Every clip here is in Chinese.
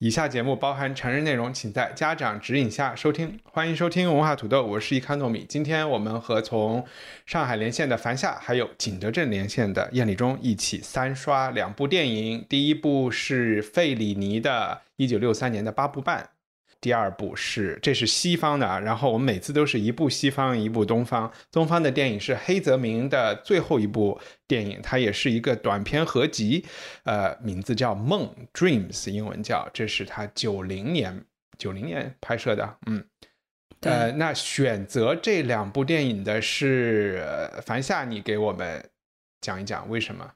以下节目包含成人内容，请在家长指引下收听。欢迎收听文化土豆，我是伊康糯米。今天我们和从上海连线的樊夏，还有景德镇连线的燕礼忠一起三刷两部电影。第一部是费里尼的1963年的《八部半》。第二部是，这是西方的啊，然后我们每次都是一部西方，一部东方。东方的电影是黑泽明的最后一部电影，它也是一个短片合集，呃，名字叫《梦》（Dreams），英文叫，这是他九零年九零年拍摄的，嗯，呃，那选择这两部电影的是樊夏，你给我们讲一讲为什么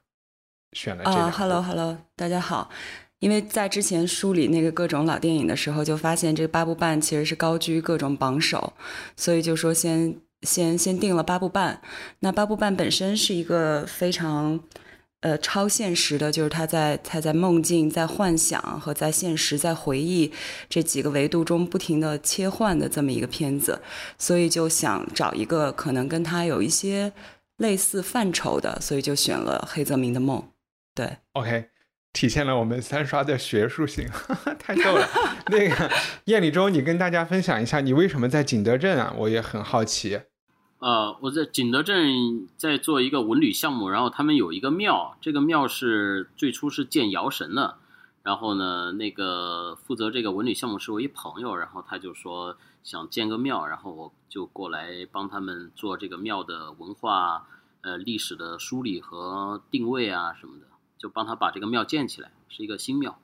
选了这两部。Hello，Hello，大家好。因为在之前梳理那个各种老电影的时候，就发现这八部半其实是高居各种榜首，所以就说先先先定了八部半。那八部半本身是一个非常呃超现实的，就是他在他在梦境、在幻想和在现实、在回忆这几个维度中不停的切换的这么一个片子，所以就想找一个可能跟他有一些类似范畴的，所以就选了黑泽明的梦。对，OK。体现了我们三刷的学术性，太逗了。那个叶礼忠，你跟大家分享一下，你为什么在景德镇啊？我也很好奇。呃，我在景德镇在做一个文旅项目，然后他们有一个庙，这个庙是最初是建尧神的。然后呢，那个负责这个文旅项目是我一朋友，然后他就说想建个庙，然后我就过来帮他们做这个庙的文化、呃历史的梳理和定位啊什么的。就帮他把这个庙建起来，是一个新庙，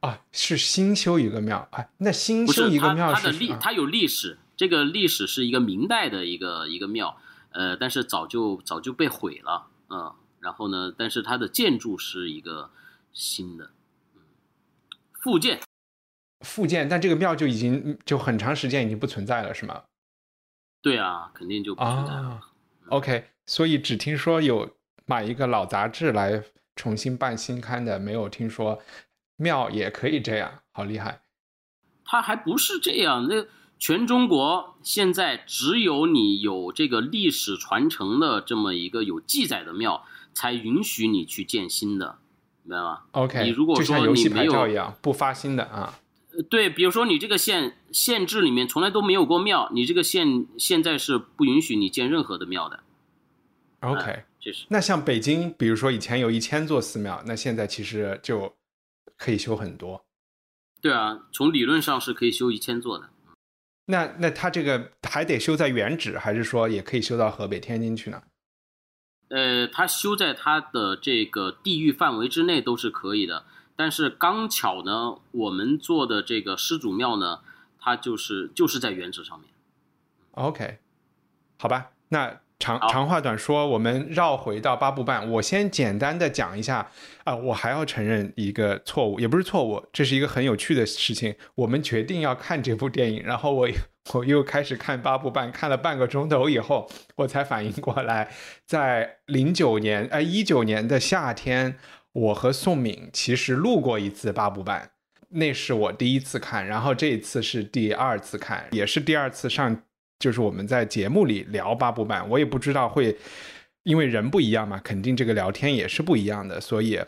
啊，是新修一个庙啊。那新修一个庙是它的历，它有历史。这个历史是一个明代的一个一个庙，呃，但是早就早就被毁了，嗯。然后呢，但是它的建筑是一个新的，嗯复建，复建。但这个庙就已经就很长时间已经不存在了，是吗？对啊，肯定就不存在了。OK，所以只听说有买一个老杂志来。重新办新刊的没有听说，庙也可以这样，好厉害。他还不是这样，那全中国现在只有你有这个历史传承的这么一个有记载的庙，才允许你去建新的，明白吗？OK，你如果说你没有一样不发新的啊，对，比如说你这个县县制里面从来都没有过庙，你这个县现在是不允许你建任何的庙的。OK。那像北京，比如说以前有一千座寺庙，那现在其实就可以修很多。对啊，从理论上是可以修一千座的。那那他这个还得修在原址，还是说也可以修到河北、天津去呢？呃，他修在他的这个地域范围之内都是可以的。但是刚巧呢，我们做的这个师祖庙呢，它就是就是在原址上面。OK，好吧，那。长长话短说，我们绕回到八部半。我先简单的讲一下啊，我还要承认一个错误，也不是错误，这是一个很有趣的事情。我们决定要看这部电影，然后我 我又开始看八部半，看了半个钟头以后，我才反应过来，在零九年呃一九年的夏天，我和宋敏其实录过一次八部半，那是我第一次看，然后这一次是第二次看，也是第二次上。就是我们在节目里聊八部半，我也不知道会，因为人不一样嘛，肯定这个聊天也是不一样的，所以，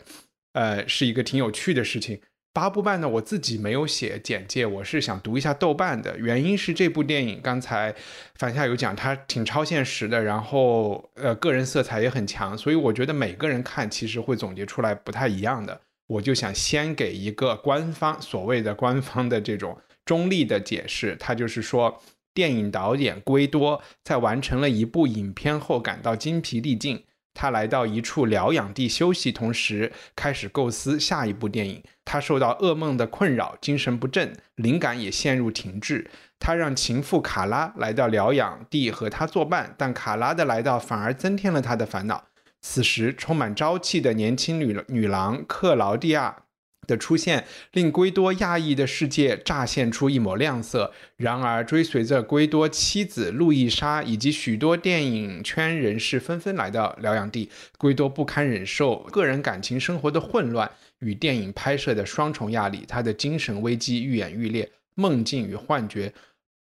呃，是一个挺有趣的事情。八部半呢，我自己没有写简介，我是想读一下豆瓣的，原因是这部电影刚才樊夏有讲，它挺超现实的，然后呃，个人色彩也很强，所以我觉得每个人看其实会总结出来不太一样的。我就想先给一个官方所谓的官方的这种中立的解释，他就是说。电影导演圭多在完成了一部影片后感到精疲力尽，他来到一处疗养地休息，同时开始构思下一部电影。他受到噩梦的困扰，精神不振，灵感也陷入停滞。他让情妇卡拉来到疗养地和他作伴，但卡拉的来到反而增添了他的烦恼。此时，充满朝气的年轻女女郎克劳蒂亚的出现，令圭多讶异的世界乍现出一抹亮色。然而，追随着圭多妻子路易莎以及许多电影圈人士纷纷来到疗养地，圭多不堪忍受个人感情生活的混乱与电影拍摄的双重压力，他的精神危机愈演愈烈，梦境与幻觉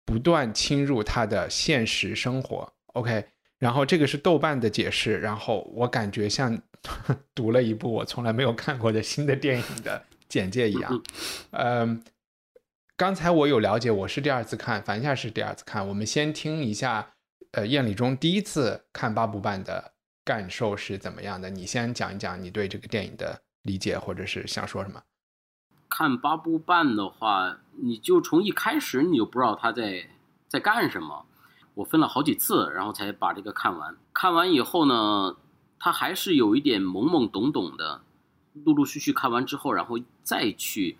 不断侵入他的现实生活。OK。然后这个是豆瓣的解释，然后我感觉像 读了一部我从来没有看过的新的电影的简介一样。嗯，刚才我有了解，我是第二次看，樊夏是第二次看。我们先听一下，呃，燕礼中第一次看八部半的感受是怎么样的？你先讲一讲你对这个电影的理解，或者是想说什么？看八部半的话，你就从一开始你就不知道他在在干什么。我分了好几次，然后才把这个看完。看完以后呢，他还是有一点懵懵懂懂的。陆陆续续看完之后，然后再去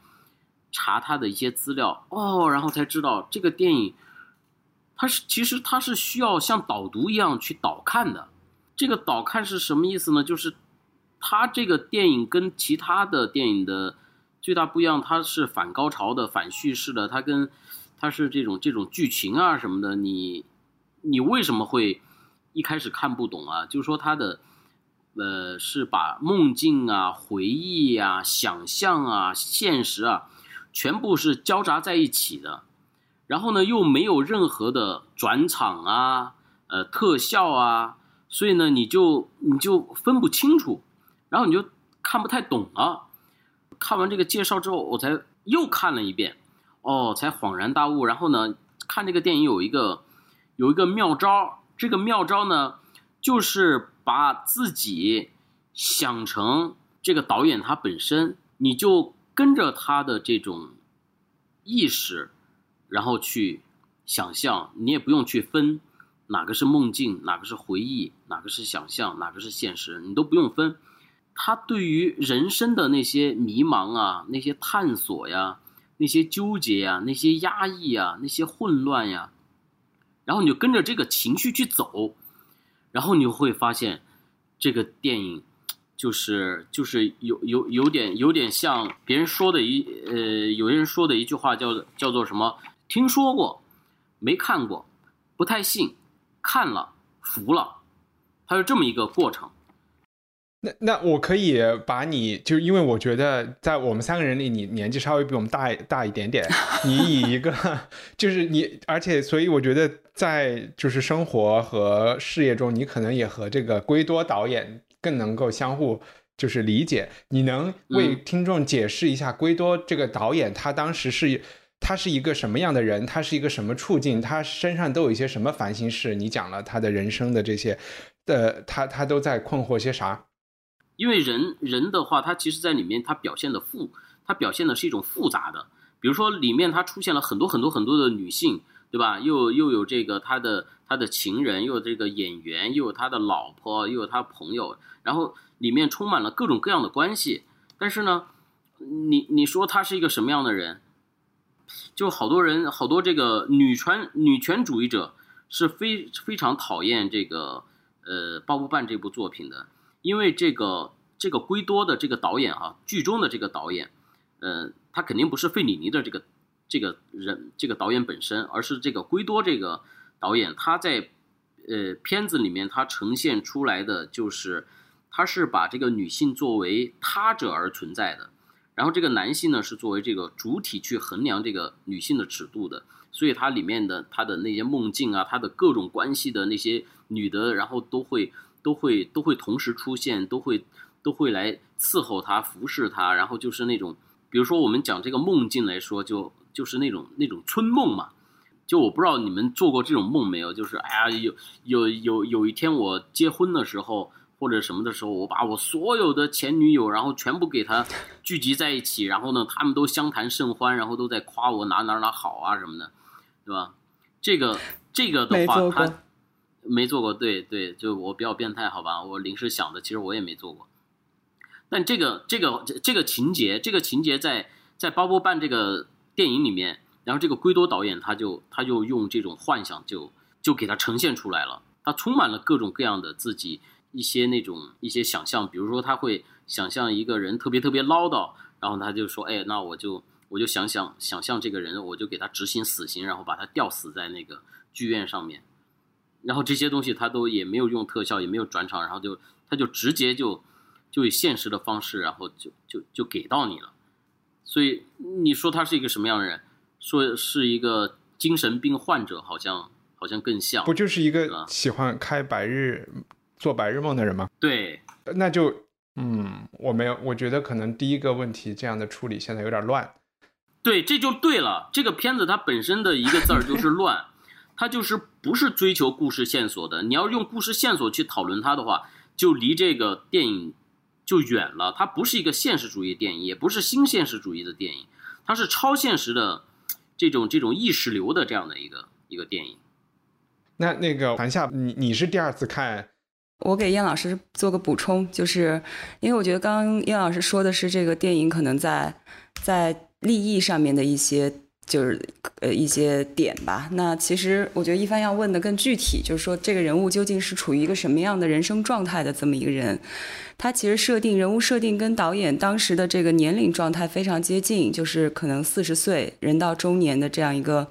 查他的一些资料，哦，然后才知道这个电影，它是其实它是需要像导读一样去导看的。这个导看是什么意思呢？就是它这个电影跟其他的电影的最大不一样，它是反高潮的、反叙事的，它跟它是这种这种剧情啊什么的，你。你为什么会一开始看不懂啊？就是说它的，呃，是把梦境啊、回忆啊、想象啊、现实啊，全部是交杂在一起的，然后呢，又没有任何的转场啊、呃特效啊，所以呢，你就你就分不清楚，然后你就看不太懂了。看完这个介绍之后，我才又看了一遍，哦，才恍然大悟。然后呢，看这个电影有一个。有一个妙招，这个妙招呢，就是把自己想成这个导演他本身，你就跟着他的这种意识，然后去想象，你也不用去分哪个是梦境，哪个是回忆，哪个是想象，哪个是现实，你都不用分。他对于人生的那些迷茫啊，那些探索呀，那些纠结呀，那些压抑呀，那些混乱呀。然后你就跟着这个情绪去走，然后你会发现，这个电影就是就是有有有点有点像别人说的一呃，有人说的一句话叫叫做什么？听说过，没看过，不太信，看了服了，它是这么一个过程。那那我可以把你，就因为我觉得在我们三个人里，你年纪稍微比我们大大一点点。你以一个就是你，而且所以我觉得在就是生活和事业中，你可能也和这个圭多导演更能够相互就是理解。你能为听众解释一下圭多这个导演他当时是他是一个什么样的人？他是一个什么处境？他身上都有一些什么烦心事？你讲了他的人生的这些，呃，他他都在困惑些啥？因为人人的话，他其实在里面他表现的复，他表现的是一种复杂的。比如说里面他出现了很多很多很多的女性，对吧？又又有这个他的他的情人，又有这个演员，又有他的老婆，又有他朋友，然后里面充满了各种各样的关系。但是呢，你你说他是一个什么样的人？就好多人好多这个女权女权主义者是非非常讨厌这个呃《八部半》这部作品的。因为这个这个圭多的这个导演啊，剧中的这个导演，呃，他肯定不是费里尼的这个这个人这个导演本身，而是这个圭多这个导演，他在呃片子里面他呈现出来的就是，他是把这个女性作为他者而存在的，然后这个男性呢是作为这个主体去衡量这个女性的尺度的，所以它里面的他的那些梦境啊，他的各种关系的那些女的，然后都会。都会都会同时出现，都会都会来伺候他、服侍他，然后就是那种，比如说我们讲这个梦境来说，就就是那种那种春梦嘛。就我不知道你们做过这种梦没有？就是哎呀，有有有有一天我结婚的时候或者什么的时候，我把我所有的前女友，然后全部给她聚集在一起，然后呢，他们都相谈甚欢，然后都在夸我哪哪哪好啊什么的，对吧？这个这个的话，他。没做过，对对，就我比较变态，好吧，我临时想的，其实我也没做过。但这个这个这个情节，这个情节在在《巴布半》这个电影里面，然后这个圭多导演他就他就用这种幻想，就就给他呈现出来了。他充满了各种各样的自己一些那种一些想象，比如说他会想象一个人特别特别唠叨，然后他就说，哎，那我就我就想想想象这个人，我就给他执行死刑，然后把他吊死在那个剧院上面，然后这些东西他都也没有用特效，也没有转场，然后就他就直接就就以现实的方式，然后就就就给到你了。所以你说他是一个什么样的人？说是一个精神病患者，好像好像更像，不就是一个喜欢开白日做白日梦的人吗？对，那就嗯，我没有，我觉得可能第一个问题这样的处理现在有点乱。对，这就对了。这个片子它本身的一个字儿就是乱，它就是不是追求故事线索的。你要用故事线索去讨论它的话，就离这个电影就远了。它不是一个现实主义电影，也不是新现实主义的电影，它是超现实的这种这种意识流的这样的一个一个电影。那那个韩夏，你你是第二次看，我给燕老师做个补充，就是因为我觉得刚刚燕老师说的是这个电影可能在在立意上面的一些就是呃一些点吧。那其实我觉得一帆要问的更具体，就是说这个人物究竟是处于一个什么样的人生状态的这么一个人。他其实设定人物设定跟导演当时的这个年龄状态非常接近，就是可能四十岁人到中年的这样一个，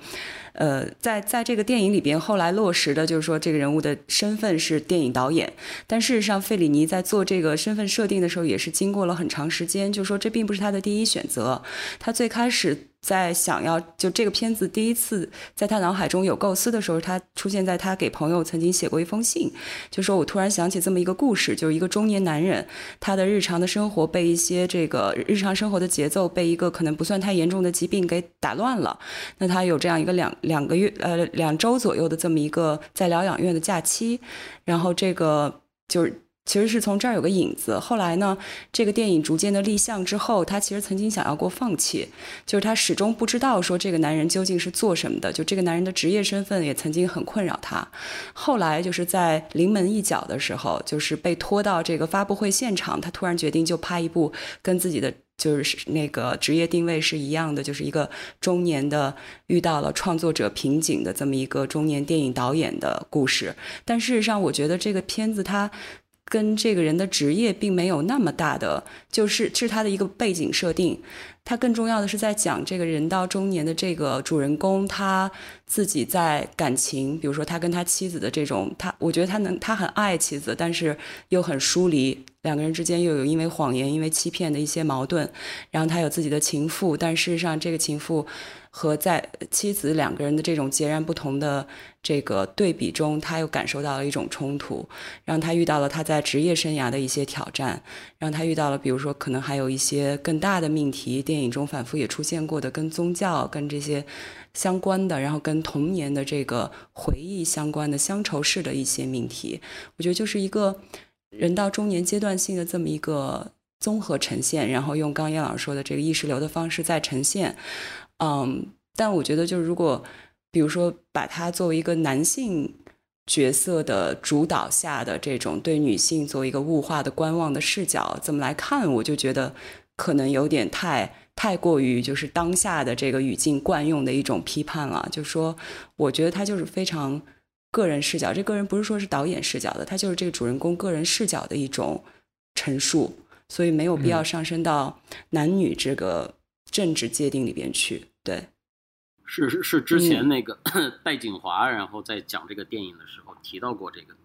呃，在在这个电影里边后来落实的就是说这个人物的身份是电影导演，但事实上费里尼在做这个身份设定的时候也是经过了很长时间，就是说这并不是他的第一选择，他最开始。在想要就这个片子第一次在他脑海中有构思的时候，他出现在他给朋友曾经写过一封信，就说我突然想起这么一个故事，就是一个中年男人，他的日常的生活被一些这个日常生活的节奏被一个可能不算太严重的疾病给打乱了。那他有这样一个两两个月呃两周左右的这么一个在疗养院的假期，然后这个就是。其实是从这儿有个影子。后来呢，这个电影逐渐的立项之后，他其实曾经想要过放弃，就是他始终不知道说这个男人究竟是做什么的，就这个男人的职业身份也曾经很困扰他。后来就是在临门一脚的时候，就是被拖到这个发布会现场，他突然决定就拍一部跟自己的就是那个职业定位是一样的，就是一个中年的遇到了创作者瓶颈的这么一个中年电影导演的故事。但事实上，我觉得这个片子它。跟这个人的职业并没有那么大的，就是是他的一个背景设定。他更重要的是在讲这个人到中年的这个主人公，他自己在感情，比如说他跟他妻子的这种，他我觉得他能，他很爱妻子，但是又很疏离，两个人之间又有因为谎言、因为欺骗的一些矛盾。然后他有自己的情妇，但事实上这个情妇和在妻子两个人的这种截然不同的这个对比中，他又感受到了一种冲突，让他遇到了他在职业生涯的一些挑战，让他遇到了比如说可能还有一些更大的命题。电影中反复也出现过的，跟宗教、跟这些相关的，然后跟童年的这个回忆相关的乡愁式的一些命题，我觉得就是一个人到中年阶段性的这么一个综合呈现，然后用刚叶老师说的这个意识流的方式再呈现。嗯，但我觉得就是如果比如说把它作为一个男性角色的主导下的这种对女性作为一个物化的观望的视角怎么来看，我就觉得。可能有点太太过于就是当下的这个语境惯用的一种批判了，就说我觉得他就是非常个人视角，这个人不是说是导演视角的，他就是这个主人公个人视角的一种陈述，所以没有必要上升到男女这个政治界定里边去。对，是是是，之前那个 戴锦华，然后在讲这个电影的时候提到过这个。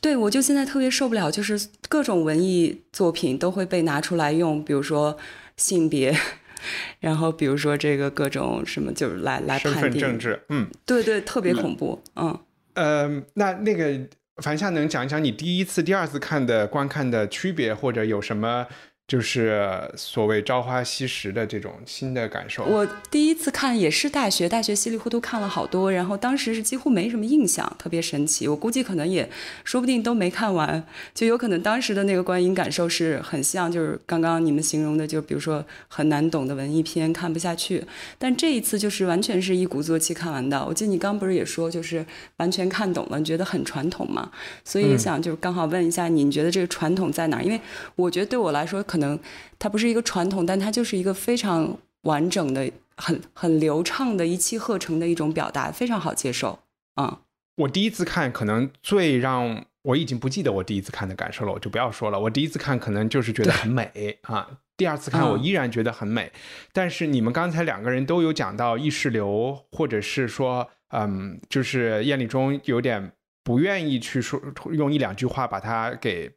对，我就现在特别受不了，就是各种文艺作品都会被拿出来用，比如说性别，然后比如说这个各种什么，就是来来身份政治，嗯，对对，特别恐怖，嗯。呃，那那个樊夏能讲一讲你第一次、第二次看的观看的区别，或者有什么？就是所谓朝花夕拾的这种新的感受。我第一次看也是大学，大学稀里糊涂看了好多，然后当时是几乎没什么印象，特别神奇。我估计可能也说不定都没看完，就有可能当时的那个观影感受是很像，就是刚刚你们形容的，就比如说很难懂的文艺片看不下去。但这一次就是完全是一鼓作气看完的。我记得你刚不是也说就是完全看懂了，觉得很传统嘛？所以想就是刚好问一下你，你觉得这个传统在哪儿？因为我觉得对我来说可。可能它不是一个传统，但它就是一个非常完整的、很很流畅的一气呵成的一种表达，非常好接受。啊，我第一次看，可能最让我已经不记得我第一次看的感受了，我就不要说了。我第一次看可能就是觉得很美啊，第二次看我依然觉得很美。但是你们刚才两个人都有讲到意识流，或者是说，嗯，就是艳丽中有点不愿意去说用一两句话把它给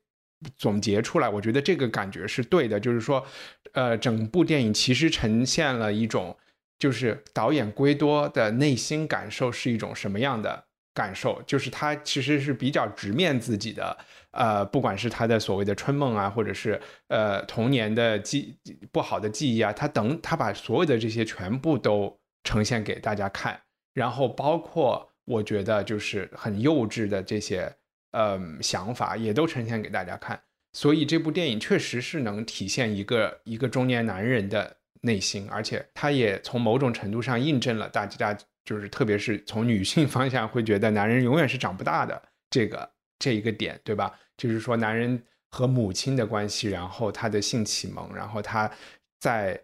总结出来。我觉得这个感觉是对的，就是说，呃，整部电影其实呈现了一种，就是导演圭多的内心感受是一种什么样的。感受就是他其实是比较直面自己的，呃，不管是他的所谓的春梦啊，或者是呃童年的记不好的记忆啊，他等他把所有的这些全部都呈现给大家看，然后包括我觉得就是很幼稚的这些呃想法也都呈现给大家看，所以这部电影确实是能体现一个一个中年男人的内心，而且他也从某种程度上印证了大家。就是特别是从女性 方向会觉得男人永远是长不大的这个这一个点，对吧？就是说男人和母亲的关系，然后他的性启蒙，然后他在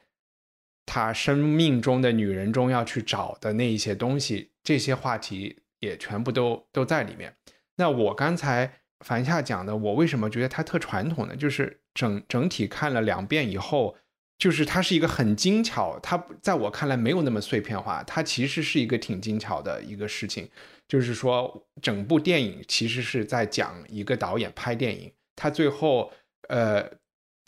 他生命中的女人中要去找的那一些东西，这些话题也全部都都在里面。那我刚才樊夏讲的，我为什么觉得他特传统呢？就是整整体看了两遍以后。就是它是一个很精巧，它在我看来没有那么碎片化，它其实是一个挺精巧的一个事情。就是说，整部电影其实是在讲一个导演拍电影，他最后呃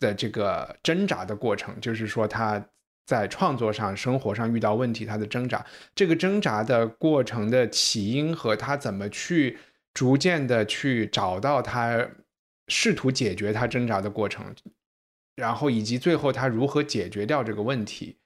的这个挣扎的过程，就是说他在创作上、生活上遇到问题，他的挣扎，这个挣扎的过程的起因和他怎么去逐渐的去找到他试图解决他挣扎的过程。然后以及最后他如何解决掉这个问题，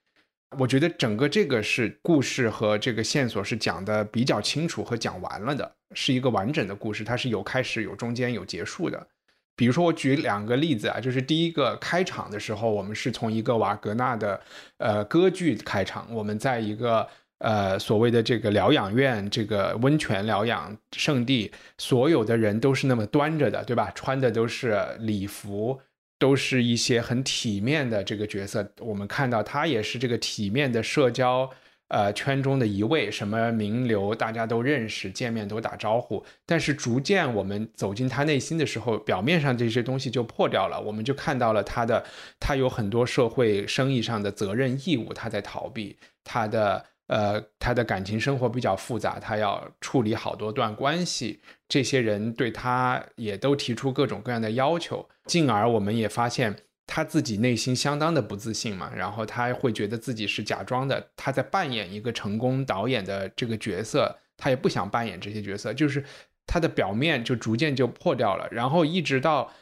我觉得整个这个是故事和这个线索是讲的比较清楚和讲完了的，是一个完整的故事，它是有开始、有中间、有结束的。比如说我举两个例子啊，就是第一个开场的时候，我们是从一个瓦格纳的呃歌剧开场，我们在一个呃所谓的这个疗养院、这个温泉疗养圣地，所有的人都是那么端着的，对吧？穿的都是礼服。都是一些很体面的这个角色，我们看到他也是这个体面的社交呃圈中的一位，什么名流大家都认识，见面都打招呼。但是逐渐我们走进他内心的时候，表面上这些东西就破掉了，我们就看到了他的他有很多社会生意上的责任义务，他在逃避他的。呃，他的感情生活比较复杂，他要处理好多段关系，这些人对他也都提出各种各样的要求，进而我们也发现他自己内心相当的不自信嘛，然后他会觉得自己是假装的，他在扮演一个成功导演的这个角色，他也不想扮演这些角色，就是他的表面就逐渐就破掉了，然后一直到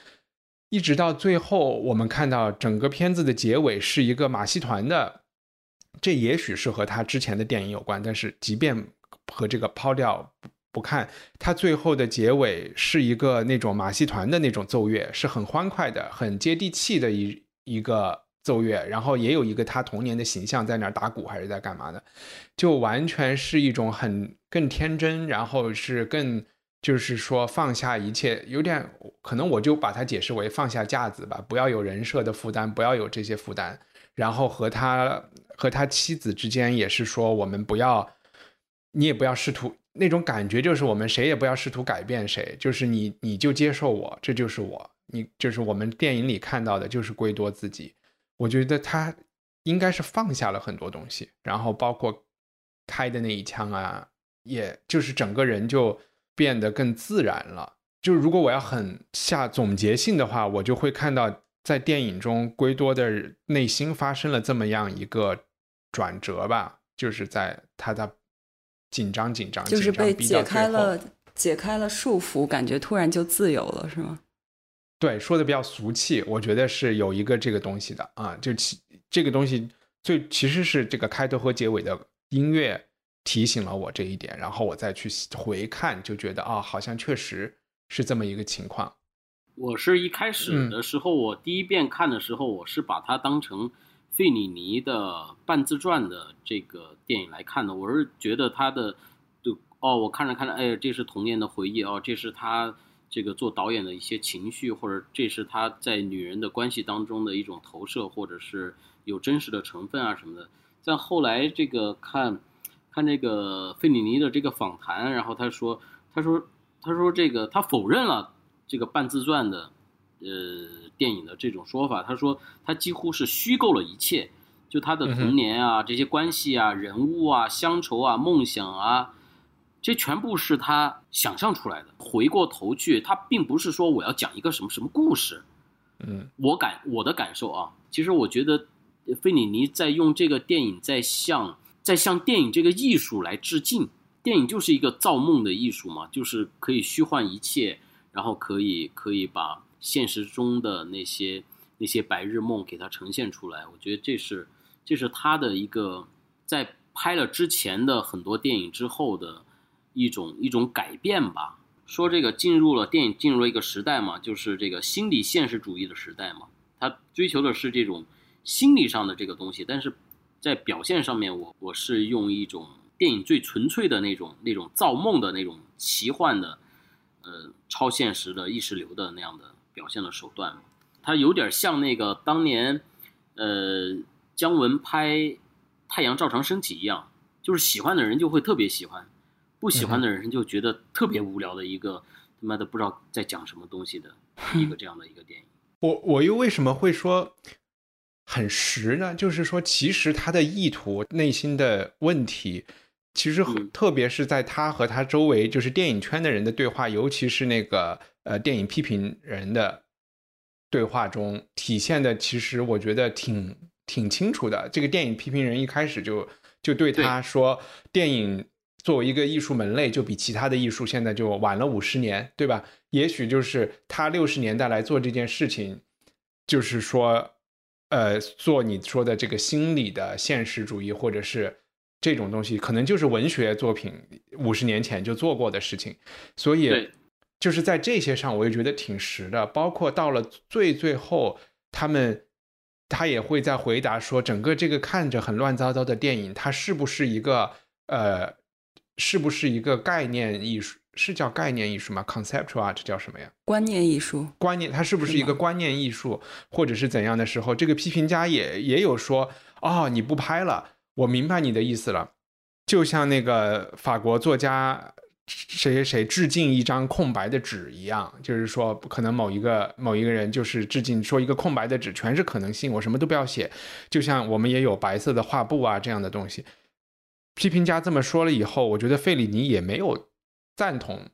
一直到最后，我们看到整个片子的结尾是一个马戏团的。这也许是和他之前的电影有关，但是即便和这个抛掉不不看，他最后的结尾是一个那种马戏团的那种奏乐，是很欢快的、很接地气的一一个奏乐，然后也有一个他童年的形象在那儿打鼓还是在干嘛的，就完全是一种很更天真，然后是更就是说放下一切，有点可能我就把它解释为放下架子吧，不要有人设的负担，不要有这些负担。然后和他和他妻子之间也是说，我们不要，你也不要试图那种感觉，就是我们谁也不要试图改变谁，就是你你就接受我，这就是我，你就是我们电影里看到的，就是圭多自己。我觉得他应该是放下了很多东西，然后包括开的那一枪啊，也就是整个人就变得更自然了。就如果我要很下总结性的话，我就会看到。在电影中，圭多的内心发生了这么样一个转折吧，就是在他的紧张、紧张、就是被解开了，解开了束缚，感觉突然就自由了，是吗？对，说的比较俗气，我觉得是有一个这个东西的啊，就其这个东西最其实是这个开头和结尾的音乐提醒了我这一点，然后我再去回看，就觉得啊，好像确实是这么一个情况。我是一开始的时候，我第一遍看的时候，我是把它当成费里尼的半自传的这个电影来看的。我是觉得他的，就哦，我看着看着，哎，这是童年的回忆哦，这是他这个做导演的一些情绪，或者这是他在女人的关系当中的一种投射，或者是有真实的成分啊什么的。在后来这个看，看这个费里尼的这个访谈，然后他说，他说，他说这个他否认了。这个半自传的呃电影的这种说法，他说他几乎是虚构了一切，就他的童年啊、这些关系啊、人物啊、乡愁啊、梦想啊，这全部是他想象出来的。回过头去，他并不是说我要讲一个什么什么故事。嗯，我感我的感受啊，其实我觉得费里尼在用这个电影在向在向电影这个艺术来致敬。电影就是一个造梦的艺术嘛，就是可以虚幻一切，然后可以可以把现实中的那些那些白日梦给它呈现出来。我觉得这是这是他的一个在拍了之前的很多电影之后的一种一种改变吧。说这个进入了电影进入了一个时代嘛，就是这个心理现实主义的时代嘛。他追求的是这种心理上的这个东西，但是在表现上面，我我是用一种。电影最纯粹的那种、那种造梦的那种奇幻的，呃，超现实的意识流的那样的表现的手段，它有点像那个当年，呃，姜文拍《太阳照常升起》一样，就是喜欢的人就会特别喜欢，不喜欢的人就觉得特别无聊的一个他妈的不知道在讲什么东西的一个这样的一个电影。我我又为什么会说很实呢？就是说，其实他的意图、内心的问题。其实，特别是在他和他周围就是电影圈的人的对话，尤其是那个呃电影批评人的对话中体现的，其实我觉得挺挺清楚的。这个电影批评人一开始就就对他说，电影作为一个艺术门类，就比其他的艺术现在就晚了五十年，对吧？也许就是他六十年代来做这件事情，就是说，呃，做你说的这个心理的现实主义，或者是。这种东西可能就是文学作品五十年前就做过的事情，所以就是在这些上，我也觉得挺实的。包括到了最最后，他们他也会在回答说，整个这个看着很乱糟糟的电影，它是不是一个呃，是不是一个概念艺术？是叫概念艺术吗？Conceptual art 叫什么呀？观念艺术。观念，它是不是一个观念艺术，或者是怎样的时候？这个批评家也也有说，哦，你不拍了。我明白你的意思了，就像那个法国作家谁谁谁致敬一张空白的纸一样，就是说，可能某一个某一个人就是致敬，说一个空白的纸全是可能性，我什么都不要写。就像我们也有白色的画布啊这样的东西。批评家这么说了以后，我觉得费里尼也没有赞同，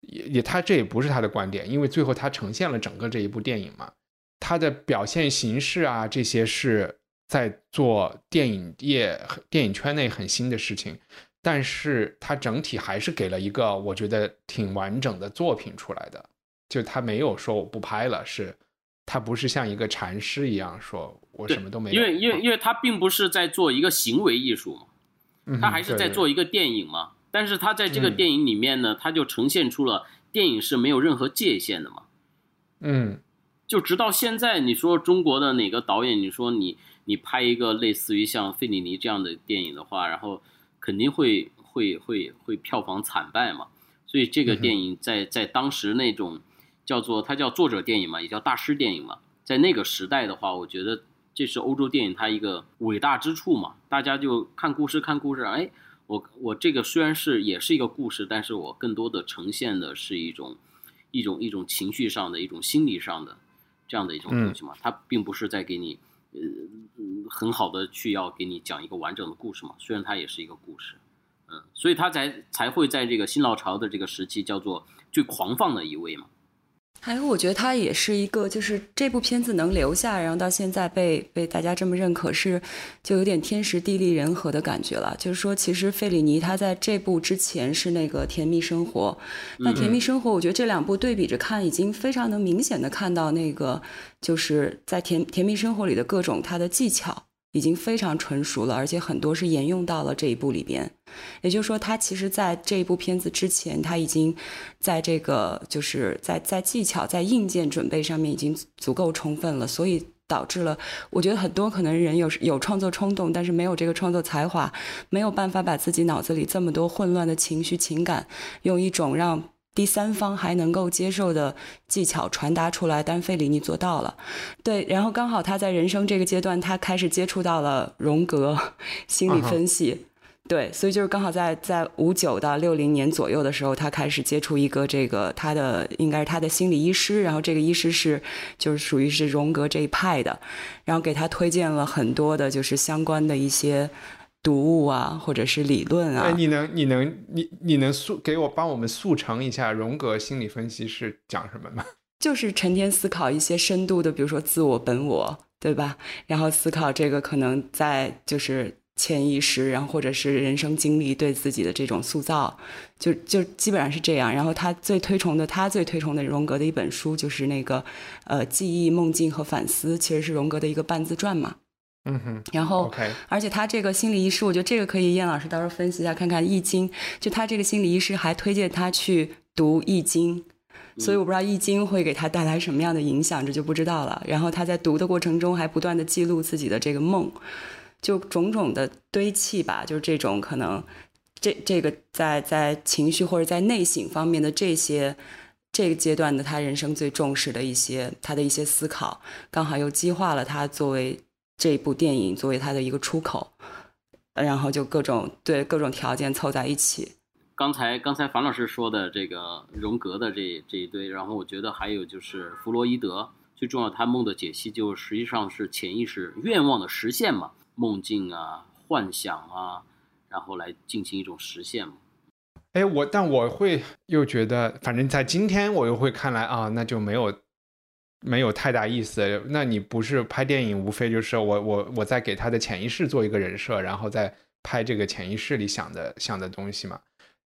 也也他这也不是他的观点，因为最后他呈现了整个这一部电影嘛，他的表现形式啊这些是。在做电影业、电影圈内很新的事情，但是它整体还是给了一个我觉得挺完整的作品出来的。就他没有说我不拍了，是他不是像一个禅师一样说我什么都没有。因为因为因为他并不是在做一个行为艺术嘛，他还是在做一个电影嘛。但是他在这个电影里面呢，他就呈现出了电影是没有任何界限的嘛。嗯，就直到现在，你说中国的哪个导演，你说你。你拍一个类似于像费里尼这样的电影的话，然后肯定会会会会票房惨败嘛。所以这个电影在在当时那种叫做它叫作者电影嘛，也叫大师电影嘛，在那个时代的话，我觉得这是欧洲电影它一个伟大之处嘛。大家就看故事看故事，哎，我我这个虽然是也是一个故事，但是我更多的呈现的是一种一种一种情绪上的一种心理上的这样的一种东西嘛。它并不是在给你。呃，很好的去要给你讲一个完整的故事嘛，虽然它也是一个故事，嗯，所以他才才会在这个新老巢的这个时期叫做最狂放的一位嘛。还有，我觉得他也是一个，就是这部片子能留下，然后到现在被被大家这么认可，是就有点天时地利人和的感觉了。就是说，其实费里尼他在这部之前是那个《甜蜜生活》，那《甜蜜生活》，我觉得这两部对比着看，已经非常能明显的看到那个就是在《甜甜蜜生活》里的各种他的技巧。已经非常纯熟了，而且很多是沿用到了这一部里边。也就是说，他其实在这一部片子之前，他已经在这个就是在在技巧、在硬件准备上面已经足够充分了，所以导致了我觉得很多可能人有有创作冲动，但是没有这个创作才华，没有办法把自己脑子里这么多混乱的情绪情感用一种让。第三方还能够接受的技巧传达出来，但费里尼做到了。对，然后刚好他在人生这个阶段，他开始接触到了荣格 心理分析。对，所以就是刚好在在五九到六零年左右的时候，他开始接触一个这个他的应该是他的心理医师，然后这个医师是就是属于是荣格这一派的，然后给他推荐了很多的就是相关的一些读物啊，或者是理论啊。哎，你能你能你你能速给我帮我们速成一下荣格心理分析是讲什么吗？就是成天思考一些深度的，比如说自我、本我，对吧？然后思考这个可能在就是潜意识，然后或者是人生经历对自己的这种塑造，就就基本上是这样。然后他最推崇的，他最推崇的荣格的一本书就是那个呃《记忆、梦境和反思》，其实是荣格的一个半自传嘛。嗯哼，然后而且他这个心理医师，我觉得这个可以燕老师到时候分析一下，看看《易经》。就他这个心理医师还推荐他去读《易经》。所以我不知道《易经》会给他带来什么样的影响，这就不知道了。然后他在读的过程中还不断的记录自己的这个梦，就种种的堆砌吧，就是这种可能，这这个在在情绪或者在内省方面的这些这个阶段的他人生最重视的一些他的一些思考，刚好又激化了他作为这部电影作为他的一个出口，然后就各种对各种条件凑在一起。刚才刚才樊老师说的这个荣格的这这一堆，然后我觉得还有就是弗洛伊德，最重要他梦的解析就实际上是潜意识愿望的实现嘛，梦境啊、幻想啊，然后来进行一种实现嘛。哎，我但我会又觉得，反正在今天我又会看来啊，那就没有没有太大意思。那你不是拍电影，无非就是我我我在给他的潜意识做一个人设，然后再拍这个潜意识里想的想的东西嘛。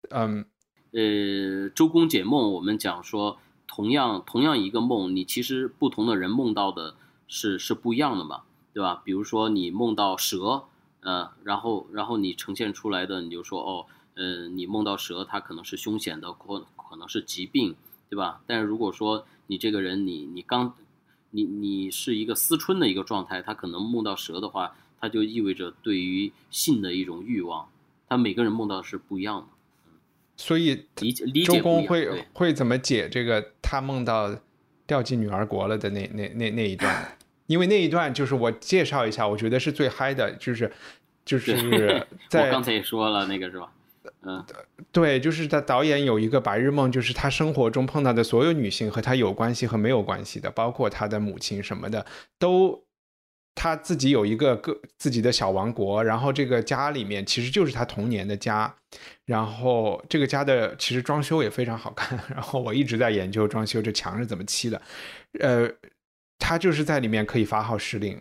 嗯，呃，周公解梦，我们讲说，同样同样一个梦，你其实不同的人梦到的是是不一样的嘛，对吧？比如说你梦到蛇，呃，然后然后你呈现出来的，你就说哦，呃，你梦到蛇，它可能是凶险的，可可能是疾病，对吧？但是如果说你这个人，你你刚，你你是一个思春的一个状态，他可能梦到蛇的话，它就意味着对于性的一种欲望，他每个人梦到是不一样的。所以周公会会怎么解这个他梦到掉进女儿国了的那那那那一段？因为那一段就是我介绍一下，我觉得是最嗨的，就是就是在 我刚才也说了那个是吧？嗯，对，就是他导演有一个白日梦，就是他生活中碰到的所有女性和他有关系和没有关系的，包括他的母亲什么的都。他自己有一个个自己的小王国，然后这个家里面其实就是他童年的家，然后这个家的其实装修也非常好看，然后我一直在研究装修这墙是怎么漆的，呃，他就是在里面可以发号施令，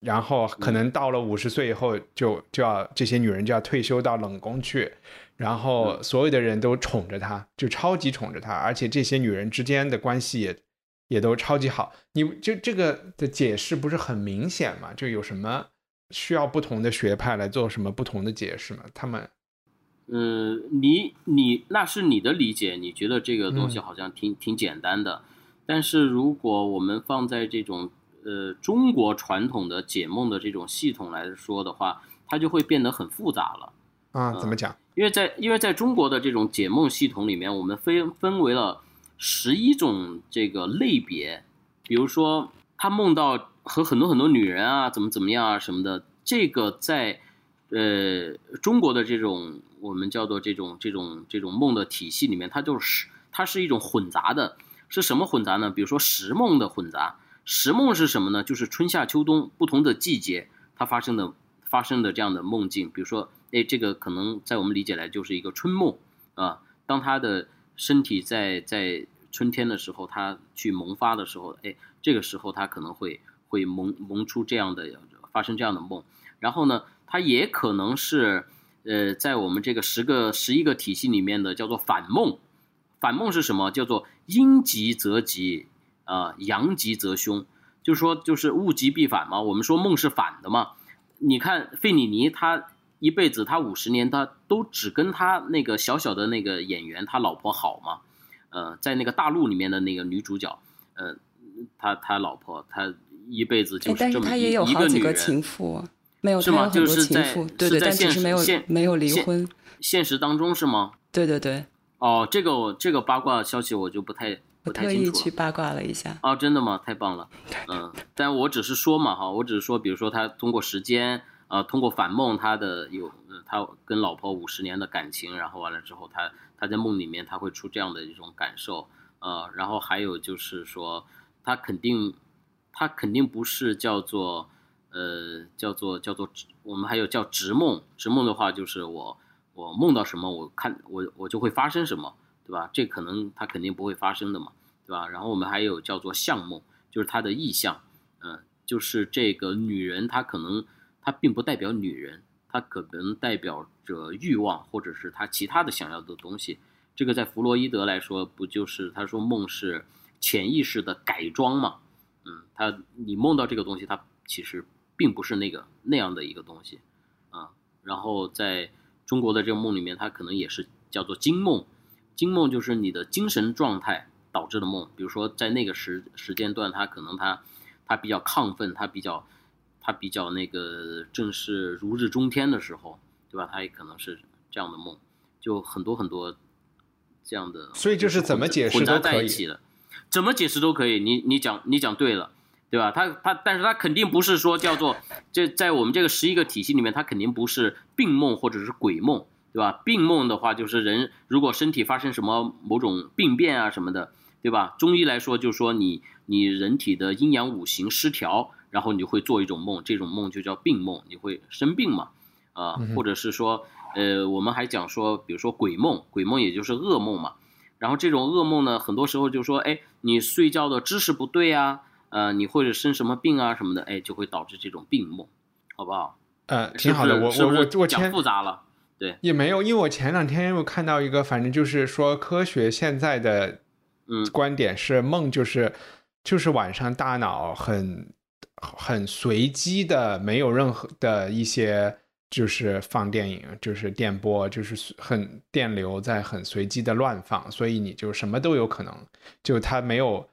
然后可能到了五十岁以后就就要这些女人就要退休到冷宫去，然后所有的人都宠着她，就超级宠着她，而且这些女人之间的关系也。也都超级好，你就这个的解释不是很明显吗？就有什么需要不同的学派来做什么不同的解释吗？他们，嗯，你你那是你的理解，你觉得这个东西好像挺挺简单的，但是如果我们放在这种呃中国传统的解梦的这种系统来说的话，它就会变得很复杂了。啊，怎么讲？因为在因为在中国的这种解梦系统里面，我们分分为了。十一种这个类别，比如说他梦到和很多很多女人啊，怎么怎么样啊什么的，这个在呃中国的这种我们叫做这种这种这种梦的体系里面，它就是它是一种混杂的，是什么混杂呢？比如说时梦的混杂，时梦是什么呢？就是春夏秋冬不同的季节它发生的发生的这样的梦境，比如说，哎，这个可能在我们理解来就是一个春梦啊，当他的。身体在在春天的时候，它去萌发的时候，哎，这个时候它可能会会萌萌出这样的发生这样的梦。然后呢，它也可能是呃，在我们这个十个十一个体系里面的叫做反梦。反梦是什么？叫做阴极则吉啊，阳极则凶。就是说，就是物极必反嘛。我们说梦是反的嘛。你看费里尼他。一辈子，他五十年，他都只跟他那个小小的那个演员，他老婆好嘛？呃，在那个大陆里面的那个女主角，呃，他他老婆，他一辈子就是这么一一个女人。情妇没有是吗？就是在对对，但是没有没有离婚。现实当中是吗？对对对。哦，这个这个八卦消息我就不太特意去八卦了一下。哦，真的吗？太棒了。嗯，但我只是说嘛哈，我只是说，比如说他通过时间。呃，通过反梦，他的有他跟老婆五十年的感情，然后完了之后，他他在梦里面他会出这样的一种感受，呃，然后还有就是说，他肯定他肯定不是叫做呃叫做叫做我们还有叫直梦，直梦的话就是我我梦到什么，我看我我就会发生什么，对吧？这可能他肯定不会发生的嘛，对吧？然后我们还有叫做相梦，就是他的意象，嗯，就是这个女人她可能。她并不代表女人，她可能代表着欲望，或者是她其他的想要的东西。这个在弗洛伊德来说，不就是他说梦是潜意识的改装嘛？嗯，他你梦到这个东西，它其实并不是那个那样的一个东西啊。然后在中国的这个梦里面，它可能也是叫做惊梦，惊梦就是你的精神状态导致的梦。比如说在那个时时间段，他可能他他比较亢奋，他比较。他比较那个正是如日中天的时候，对吧？他也可能是这样的梦，就很多很多这样的。所以就是怎么解释都可以的，怎么解释都可以。你你讲你讲对了，对吧？他他，但是他肯定不是说叫做这在我们这个十一个体系里面，他肯定不是病梦或者是鬼梦，对吧？病梦的话，就是人如果身体发生什么某种病变啊什么的，对吧？中医来说，就是说你你人体的阴阳五行失调。然后你就会做一种梦，这种梦就叫病梦，你会生病嘛？啊，或者是说，呃，我们还讲说，比如说鬼梦，鬼梦也就是噩梦嘛。然后这种噩梦呢，很多时候就说，哎，你睡觉的姿势不对啊，呃，你或者生什么病啊什么的，哎，就会导致这种病梦，好不好？呃，挺好的，我我我我讲复杂了，对，也没有，因为我前两天又看到一个，反正就是说科学现在的嗯观点是梦就是就是晚上大脑很。很随机的，没有任何的一些，就是放电影，就是电波，就是很电流在很随机的乱放，所以你就什么都有可能，就它没有，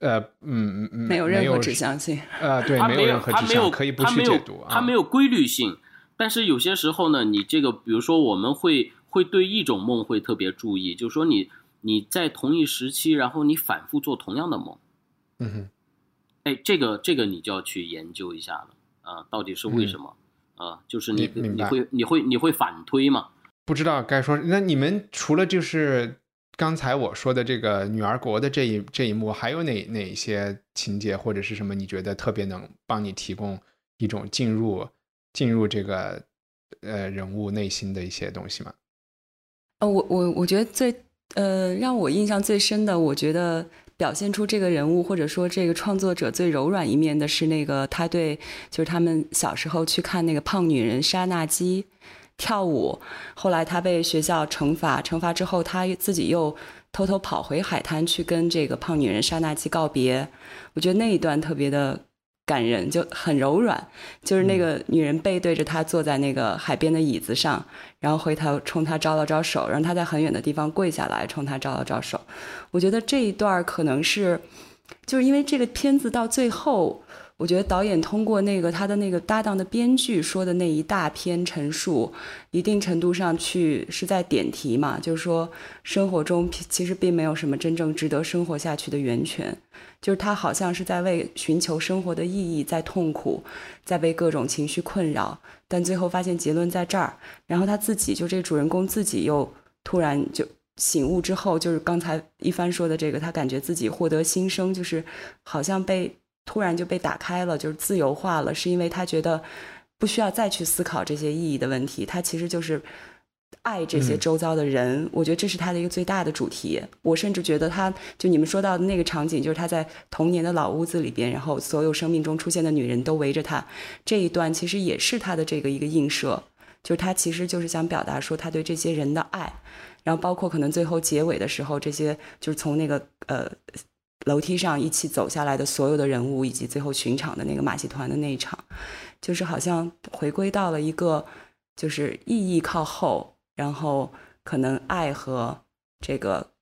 呃，嗯嗯，没有任何指向性，呃，对，没有任何指向，可以不去解读啊，它没有规律性，但是有些时候呢，你这个，比如说我们会会对一种梦会特别注意，就是说你你在同一时期，然后你反复做同样的梦，嗯哼。哎，这个这个你就要去研究一下了啊，到底是为什么啊？就是你你会你会你会反推吗？不知道该说。那你们除了就是刚才我说的这个女儿国的这一这一幕，还有哪哪些情节或者是什么？你觉得特别能帮你提供一种进入进入这个呃人物内心的一些东西吗？呃，我我我觉得最呃让我印象最深的，我觉得。表现出这个人物或者说这个创作者最柔软一面的是那个他对，就是他们小时候去看那个胖女人莎娜基跳舞，后来他被学校惩罚，惩罚之后他自己又偷偷跑回海滩去跟这个胖女人莎娜基告别，我觉得那一段特别的。感人就很柔软，就是那个女人背对着他坐在那个海边的椅子上，然后回头冲他招了招手，让他在很远的地方跪下来冲他招了招手。我觉得这一段可能是，就是因为这个片子到最后。我觉得导演通过那个他的那个搭档的编剧说的那一大篇陈述，一定程度上去是在点题嘛，就是说生活中其实并没有什么真正值得生活下去的源泉，就是他好像是在为寻求生活的意义在痛苦，在被各种情绪困扰，但最后发现结论在这儿，然后他自己就这主人公自己又突然就醒悟之后，就是刚才一帆说的这个，他感觉自己获得新生，就是好像被。突然就被打开了，就是自由化了，是因为他觉得不需要再去思考这些意义的问题，他其实就是爱这些周遭的人。我觉得这是他的一个最大的主题。我甚至觉得，他就你们说到的那个场景，就是他在童年的老屋子里边，然后所有生命中出现的女人都围着他，这一段其实也是他的这个一个映射，就是他其实就是想表达说他对这些人的爱，然后包括可能最后结尾的时候，这些就是从那个呃。楼梯上一起走下来的所有的人物，以及最后巡场的那个马戏团的那一场，就是好像回归到了一个，就是意义靠后，然后可能爱和这个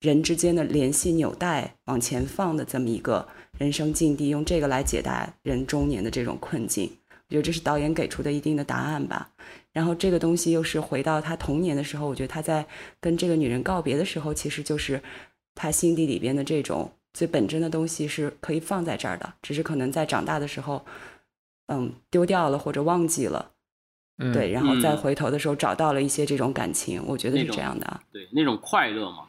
人之间的联系纽带往前放的这么一个人生境地，用这个来解答人中年的这种困境。我觉得这是导演给出的一定的答案吧。然后这个东西又是回到他童年的时候，我觉得他在跟这个女人告别的时候，其实就是他心底里边的这种。最本真的东西是可以放在这儿的，只是可能在长大的时候，嗯丢掉了或者忘记了，嗯对，然后再嗯回头的时候找到了一些这种感情，我觉得是这样的啊。对那种快乐嘛，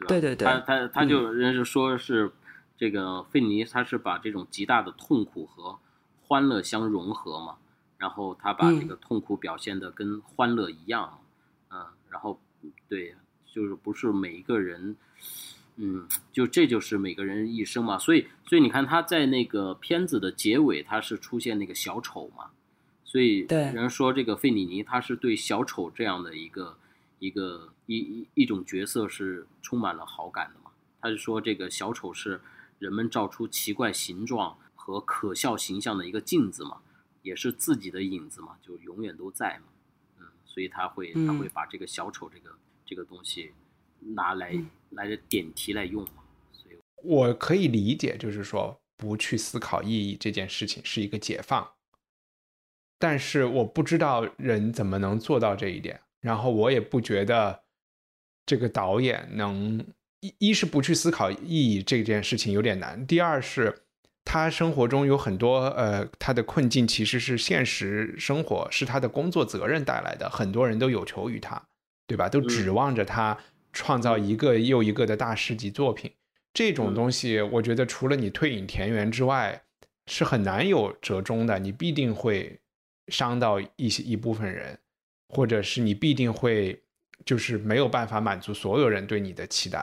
对？对对对他他他就人家说是这个费尼，他是把这种极大的痛苦和欢乐相融合嘛，然后他把这嗯个痛苦表现的跟欢乐一样嘛，嗯，然后对，就是不是每一个人。嗯，就这就是每个人一生嘛，所以所以你看他在那个片子的结尾，他是出现那个小丑嘛，所以对人说这个费里尼他是对小丑这样的一个一个一一一种角色是充满了好感的嘛。他是说这个小丑是人们照出奇怪形状和可笑形象的一个镜子嘛，也是自己的影子嘛，就永远都在嘛。嗯，所以他会他嗯会把这个小丑这个这个东西拿来嗯来点题来用嘛。所以我可以理解，就是说不去思考意义这件事情是一个解放，但是我不知道人怎么能做到这一点，然后我也不觉得这个导演能一一是不去思考意义这件事情有点难，第二是他生活中有很多呃他的困境其实是现实生活是他的工作责任带来的，很多人都有求于他，对吧？都指望着他创造一个又一个的大师级作品。这种东西，我觉得除了你退隐田园之外，是很难有折中的。你必定会伤到一些一部分人，或者是你必定会就是没有办法满足所有人对你的期待。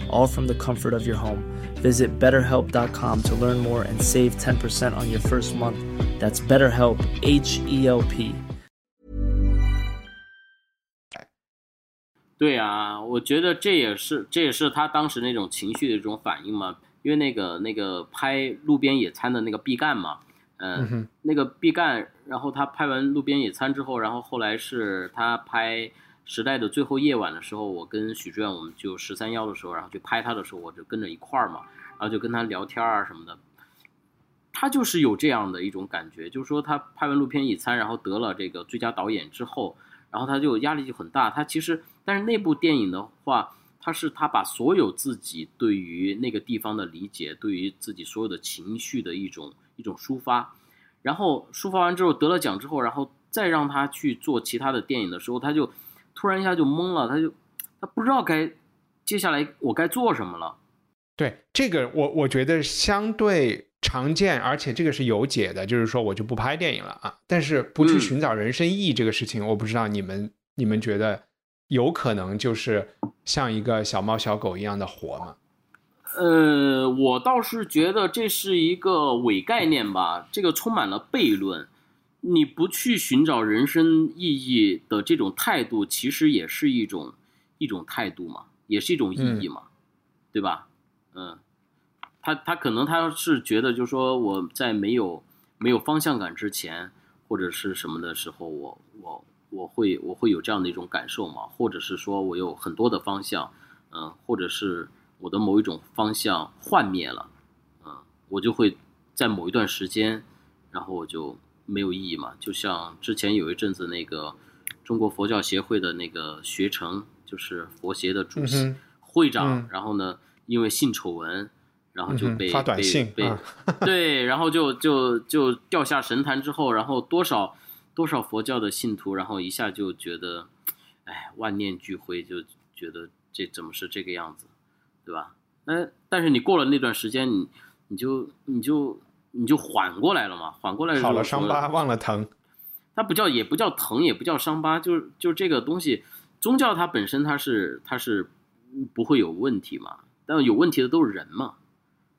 all from the comfort of your home. Visit betterhelp.com to learn more and save 10% on your first month. That's BetterHelp, H E L P. 对啊，我觉得这也是这也是他当时那种情绪的一种反应嘛。因为那个那个拍路边野餐的那个毕赣嘛，嗯，嗯哼那个毕赣，然后他拍完路边野餐之后，然后后来是他拍《 时代的最后夜晚》的时候，我跟许志远我们就十三幺的时候，然后去拍他的时候，我就跟着一块儿嘛，然后就跟他聊天啊什么的。他就是有这样的一种感觉，就是说他拍完路边野餐，然后得了这个最佳导演之后，然后他就压力就很大。他其实，但是那部电影的话，他是他把所有自己对于那个地方的理解，对于自己所有的情绪的一种一种抒发，然后抒发完之后得了奖之后，然后再让他去做其他的电影的时候，他就突然一下就懵了，他就他不知道该接下来我该做什么了。对这个我我觉得相对常见，而且这个是有解的，就是说我就不拍电影了啊。但是不去嗯寻找人生意义这个事情，我不知道你们你们觉得有可能就是像一个小猫小狗一样的活吗？呃，我倒是觉得这是一个伪概念吧，这个充满了悖论。你不去寻找人生意义的这种态度，其实也是一种一种态度嘛，也是一种意义嘛，对吧？嗯，他他可能他是觉得，就是说我在没有没有方向感之前，或者是什么的时候，我我我会我会有这样的一种感受嘛，或者是说我有很多的方向，嗯，或者是我的某一种方向幻灭了，嗯，我就会在某一段时间然后我就没有意义嘛。就像之前有一阵子那个中国佛教协会的那个学成，就是佛协的主席、会长，然后呢，因为性丑闻，然后就被发短信被对，然后就就就掉下神坛之后，然后多少多少佛教的信徒，然后一下就觉得，哎，万念俱灰，就觉得这怎么是这个样子，对吧？那但是你过了那段时间，你你就你就你就缓过来了嘛，缓过来好了伤疤忘了疼，它不叫也不叫疼，也不叫伤疤，就是就这个东西，宗教它本身它是它是不会有问题嘛，但有问题的都是人嘛，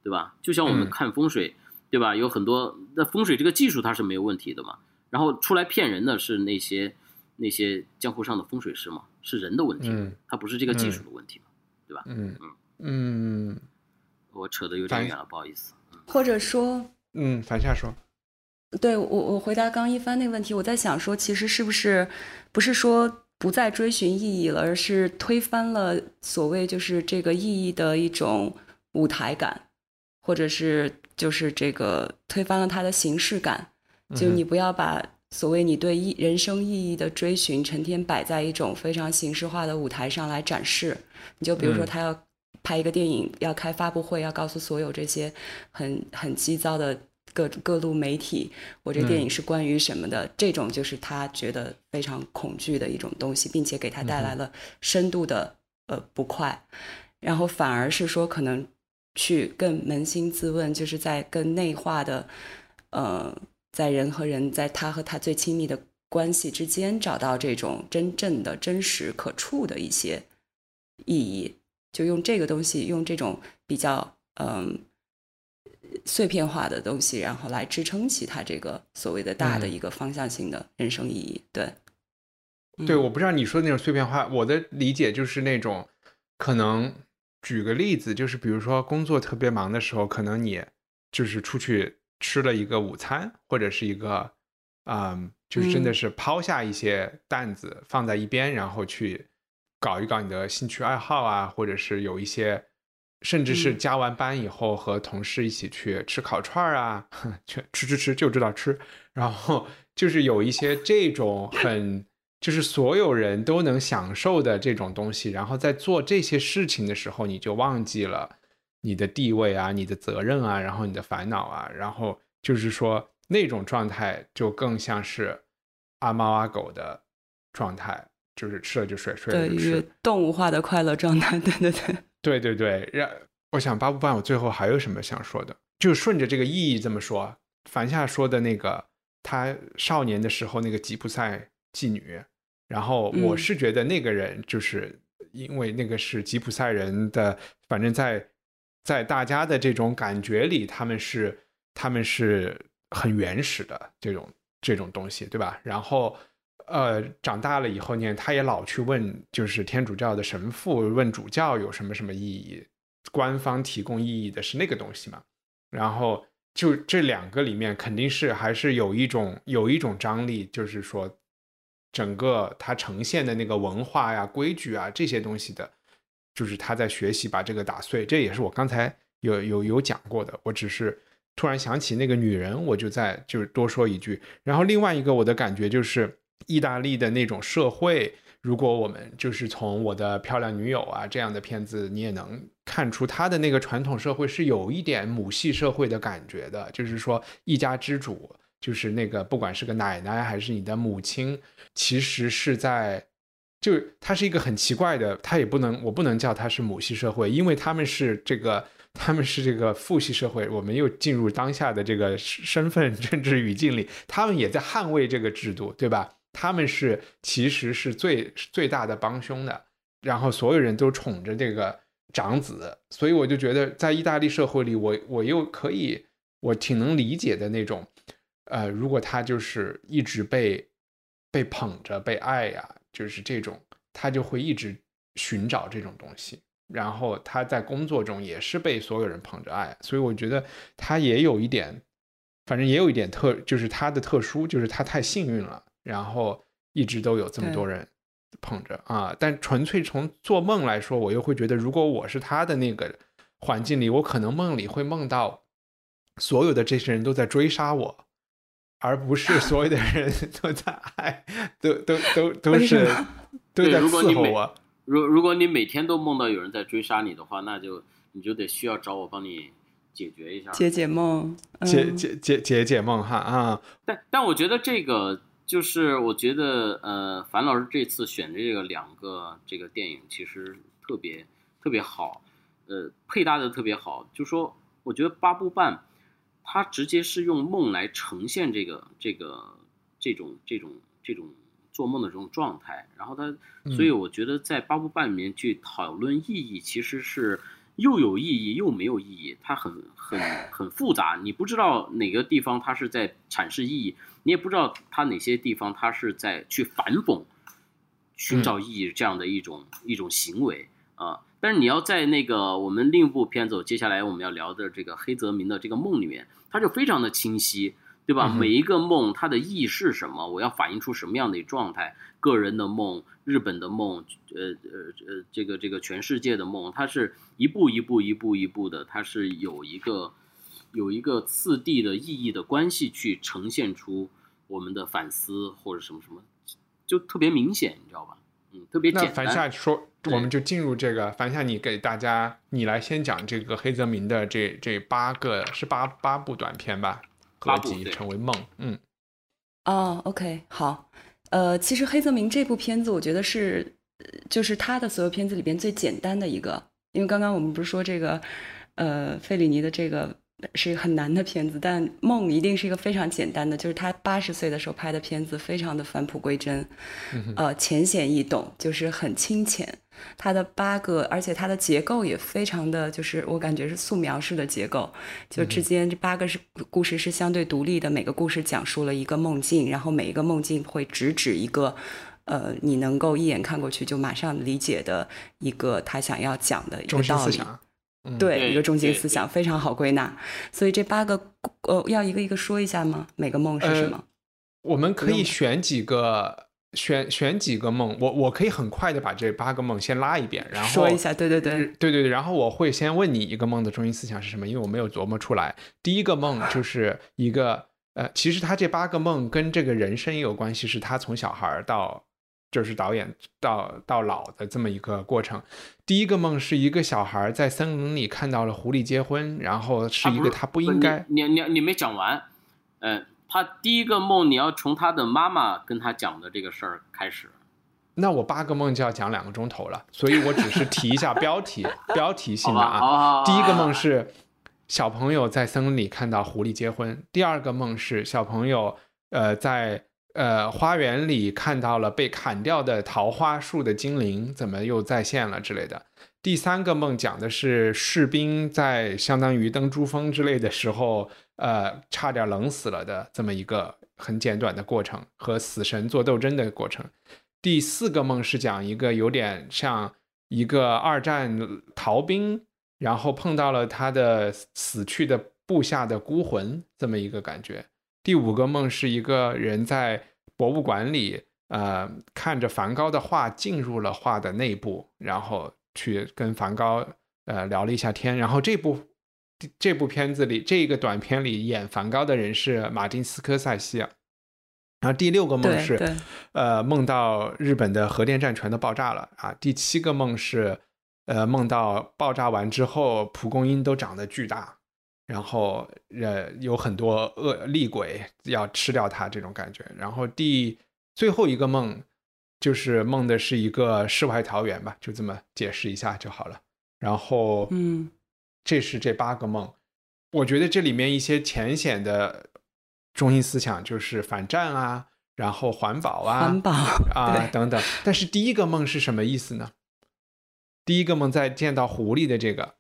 对吧？就像我们看风水，对吧？有很多那风水这个技术它是没有问题的嘛，然后出来骗人的是那些那些江湖上的风水师嘛，是人的问题，它不是这个技术的问题嘛，对吧？嗯嗯。嗯，我扯的有点远了，不好意思。或者说，嗯，反下说，对我，我回答刚一帆那个问题，我在想说，其实是不是不是说不再追寻意义了，而是推翻了所谓就是这个意义的一种舞台感，或者是就是这个推翻了它的形式感。就你不要把所谓你对意人生意义的追寻，成天摆在一种非常形式化的舞台上来展示。你就比如说他要。拍一个电影要开发布会，要告诉所有这些很很急躁的各各路媒体，我这电影是关于什么的？这种就是他觉得非常恐惧的一种东西，并且给他带来了深度的呃不快。然后反而是说，可能去更扪心自问，就是在更内化的呃，在人和人在他和他最亲密的关系之间，找到这种真正的真实可触的一些意义。就用这个东西，用这种比较嗯碎片化的东西，然后来支撑起他这个所谓的大的一个方向性的人生意义。对，对，我不知道你说的那种碎片化，我的理解就是那种可能举个例子，就是比如说工作特别忙的时候，可能你就是出去吃了一个午餐，或者是一个嗯，就是真的是抛下一些担子放在一边，然后去。搞一搞你的兴趣爱好啊，或者是有一些，甚至是加完班以后和同事一起去吃烤串儿啊，去吃吃吃就知道吃，然后就是有一些这种很就是所有人都能享受的这种东西，然后在做这些事情的时候，你就忘记了你的地位啊、你的责任啊，然后你的烦恼啊，然后就是说那种状态就更像是阿猫阿狗的状态。就是吃了就睡，睡了就吃，动物化的快乐状态，对对对，对 对对。让我想八部半，我最后还有什么想说的？就顺着这个意义这么说，凡夏说的那个，他少年的时候那个吉普赛妓女，然后我是觉得那个人就是因为那个是吉普赛人的，反正在在大家的这种感觉里，他们是他们是很原始的这种这种东西，对吧？然后。呃，长大了以后呢，他也老去问，就是天主教的神父问主教有什么什么意义，官方提供意义的是那个东西嘛。然后就这两个里面，肯定是还是有一种有一种张力，就是说整个他呈现的那个文化呀、规矩啊这些东西的，就是他在学习把这个打碎。这也是我刚才有有有讲过的。我只是突然想起那个女人，我就再就是多说一句。然后另外一个我的感觉就是。意大利的那种社会，如果我们就是从我的漂亮女友啊这样的片子，你也能看出他的那个传统社会是有一点母系社会的感觉的，就是说一家之主，就是那个不管是个奶奶还是你的母亲，其实是在，就他是一个很奇怪的，他也不能，我不能叫他是母系社会，因为他们是这个。他们是这个父系社会，我们又进入当下的这个身份 政治语境里，他们也在捍卫这个制度，对吧？他们是其实是最最大的帮凶的，然后所有人都宠着这个长子，所以我就觉得在意大利社会里，我我又可以，我挺能理解的那种，呃，如果他就是一直被被捧着被爱呀，就是这种，他就会一直寻找这种东西，然后他在工作中也是被所有人捧着爱，所以我觉得他也有一点，反正也有一点特，就是他的特殊，就是他太幸运了。然后一直都有这么多人捧着啊，但纯粹从做梦来说，我又会觉得，如果我是他的那个环境里，我可能梦里会梦到所有的这些人都在追杀我，而不是所有的人 都在爱，都都都都是 都在对如果你每伺候我。如如果你每天都梦到有人在追杀你的话，那就你就得需要找我帮你解决一下。解解梦，解嗯解解解解梦哈啊，但但我觉得这个就是，我觉得呃，樊老师这次选的这个两个这个电影其实特别特别好，呃，配搭的特别好。就说我觉得八部半，它直接是用梦来呈现这个这个这种这种这种做梦的这种状态，然后它，所以我觉得在八部半里面去讨论意义，其实是又有意义又没有意义，它很很很复杂，你不知道哪个地方它是在阐释意义，你也不知道他哪些地方他是在去反讽、寻找意义这样的一种、一种行为啊。但是你要在那个我们另一部片子，接下来我们要聊的这个黑泽明的这个梦里面，他就非常的清晰，对吧？嗯每一个梦它的意义是什么？我要反映出什么样的状态？个人的梦、日本的梦，呃呃呃，这个这个全世界的梦，它是一步一步一步一步的，它是有一个有一个次第的意义的关系去呈现出我们的反思或者什么什么，就特别明显，你知道吧？嗯，特别那樊简单。夏说，我们就进入这个。樊夏，你给大家，你来先讲这个黑泽明的这这八个是八八部短片吧，合集成为梦。嗯哦，OK，好，呃，其实黑泽明这部片子，我觉得是，呃就是他的所有片子里边最简单的一个，因为刚刚我们不是说这个，呃，费里尼的这个是一个很难的片子，但梦一定是一个非常简单的，就是他八十岁的时候拍的片子，非常的返璞归真，呃，浅显易懂，就是很清浅。它的八个，而且它的结构也非常的，就是我感觉是素描式的结构，就之间这八个是故事是相对独立的，每个故事讲述了一个梦境，然后每一个梦境会直指一个，呃，你能够一眼看过去就马上理解的一个他想要讲的一中个道理。对，一个中心思想非常好归纳，所以这八个呃要一个一个说一下吗？每个梦是什么？我们可以选几个，选选几个梦。我我可以很快的把这八个梦先拉一遍，然后说一下，对对对，对对对，然后我会先问你一个梦的中心思想是什么，因为我没有琢磨出来。第一个梦就是一个呃，其实他这八个梦跟这个人生也有关系，是他从小孩儿到就是导演到到老的这么一个过程。第一个梦是一个小孩在森林里看到了狐狸结婚，然后是一个他不应该。你你你你没讲完，呃，他第一个梦你要从他的妈妈跟他讲的这个事儿开始。那我八个梦就要讲两个钟头了，所以我只是提一下标题，标题性，的啊。第一个梦是小朋友在森林里看到狐狸结婚，第二个梦是小朋友呃在呃花园里看到了被砍掉的桃花树的精灵，怎么又再现了之类的。第三个梦讲的是士兵在相当于登珠峰之类的时候，呃，差点冷死了的这么一个很简短的过程，和死神做斗争的过程。第四个梦是讲一个有点像一个二战逃兵，然后碰到了他的死去的部下的孤魂这么一个感觉。第五个梦是一个人在博物馆里，呃，看着梵高的画进入了画的内部，然后去跟梵高呃聊了一下天。然后这部这部片子里，这个短片里演梵高的人是马丁斯科塞西。然后第六个梦是，呃，梦到日本的核电站全都爆炸了啊。第七个梦是，呃，梦到爆炸完之后，蒲公英都长得巨大，然后呃有很多恶厉鬼要吃掉他这种感觉。然后第最后一个梦就是梦的是一个世外桃源吧，就这么解释一下就好了。然后，嗯，这是这八个梦，我觉得这里面一些浅显的中心思想就是反战啊，然后环保啊，环保 啊等等。但是第一个梦是什么意思呢？第一个梦在见到狐狸的这个，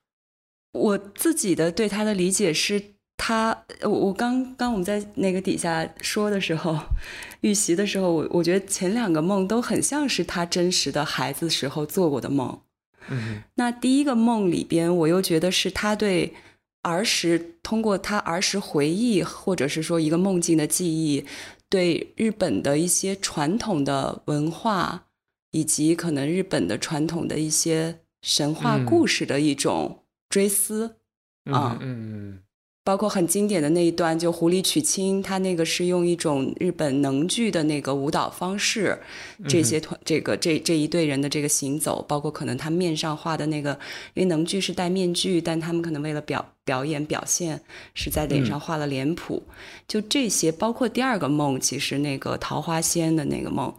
我自己的对他的理解是他，我我刚刚我们在那个底下说的时候，预习的时候，我我觉得前两个梦都很像是他真实的孩子时候做过的梦。嗯那第一个梦里边，我又觉得是他对儿时通过他儿时回忆，或者是说一个梦境的记忆，对日本的一些传统的文化，以及可能日本的传统的一些神话嗯故事的一种追思。嗯啊嗯包括很经典的那一段，就狐狸娶亲，他那个是用一种日本能剧的那个舞蹈方式，这些团这个这这一队人的这个行走，包括可能他面上画的那个，因为能剧是戴面具，但他们可能为了表表演表现，是在脸上画了脸谱，就这些，包括第二个梦，其实那个桃花仙的那个梦，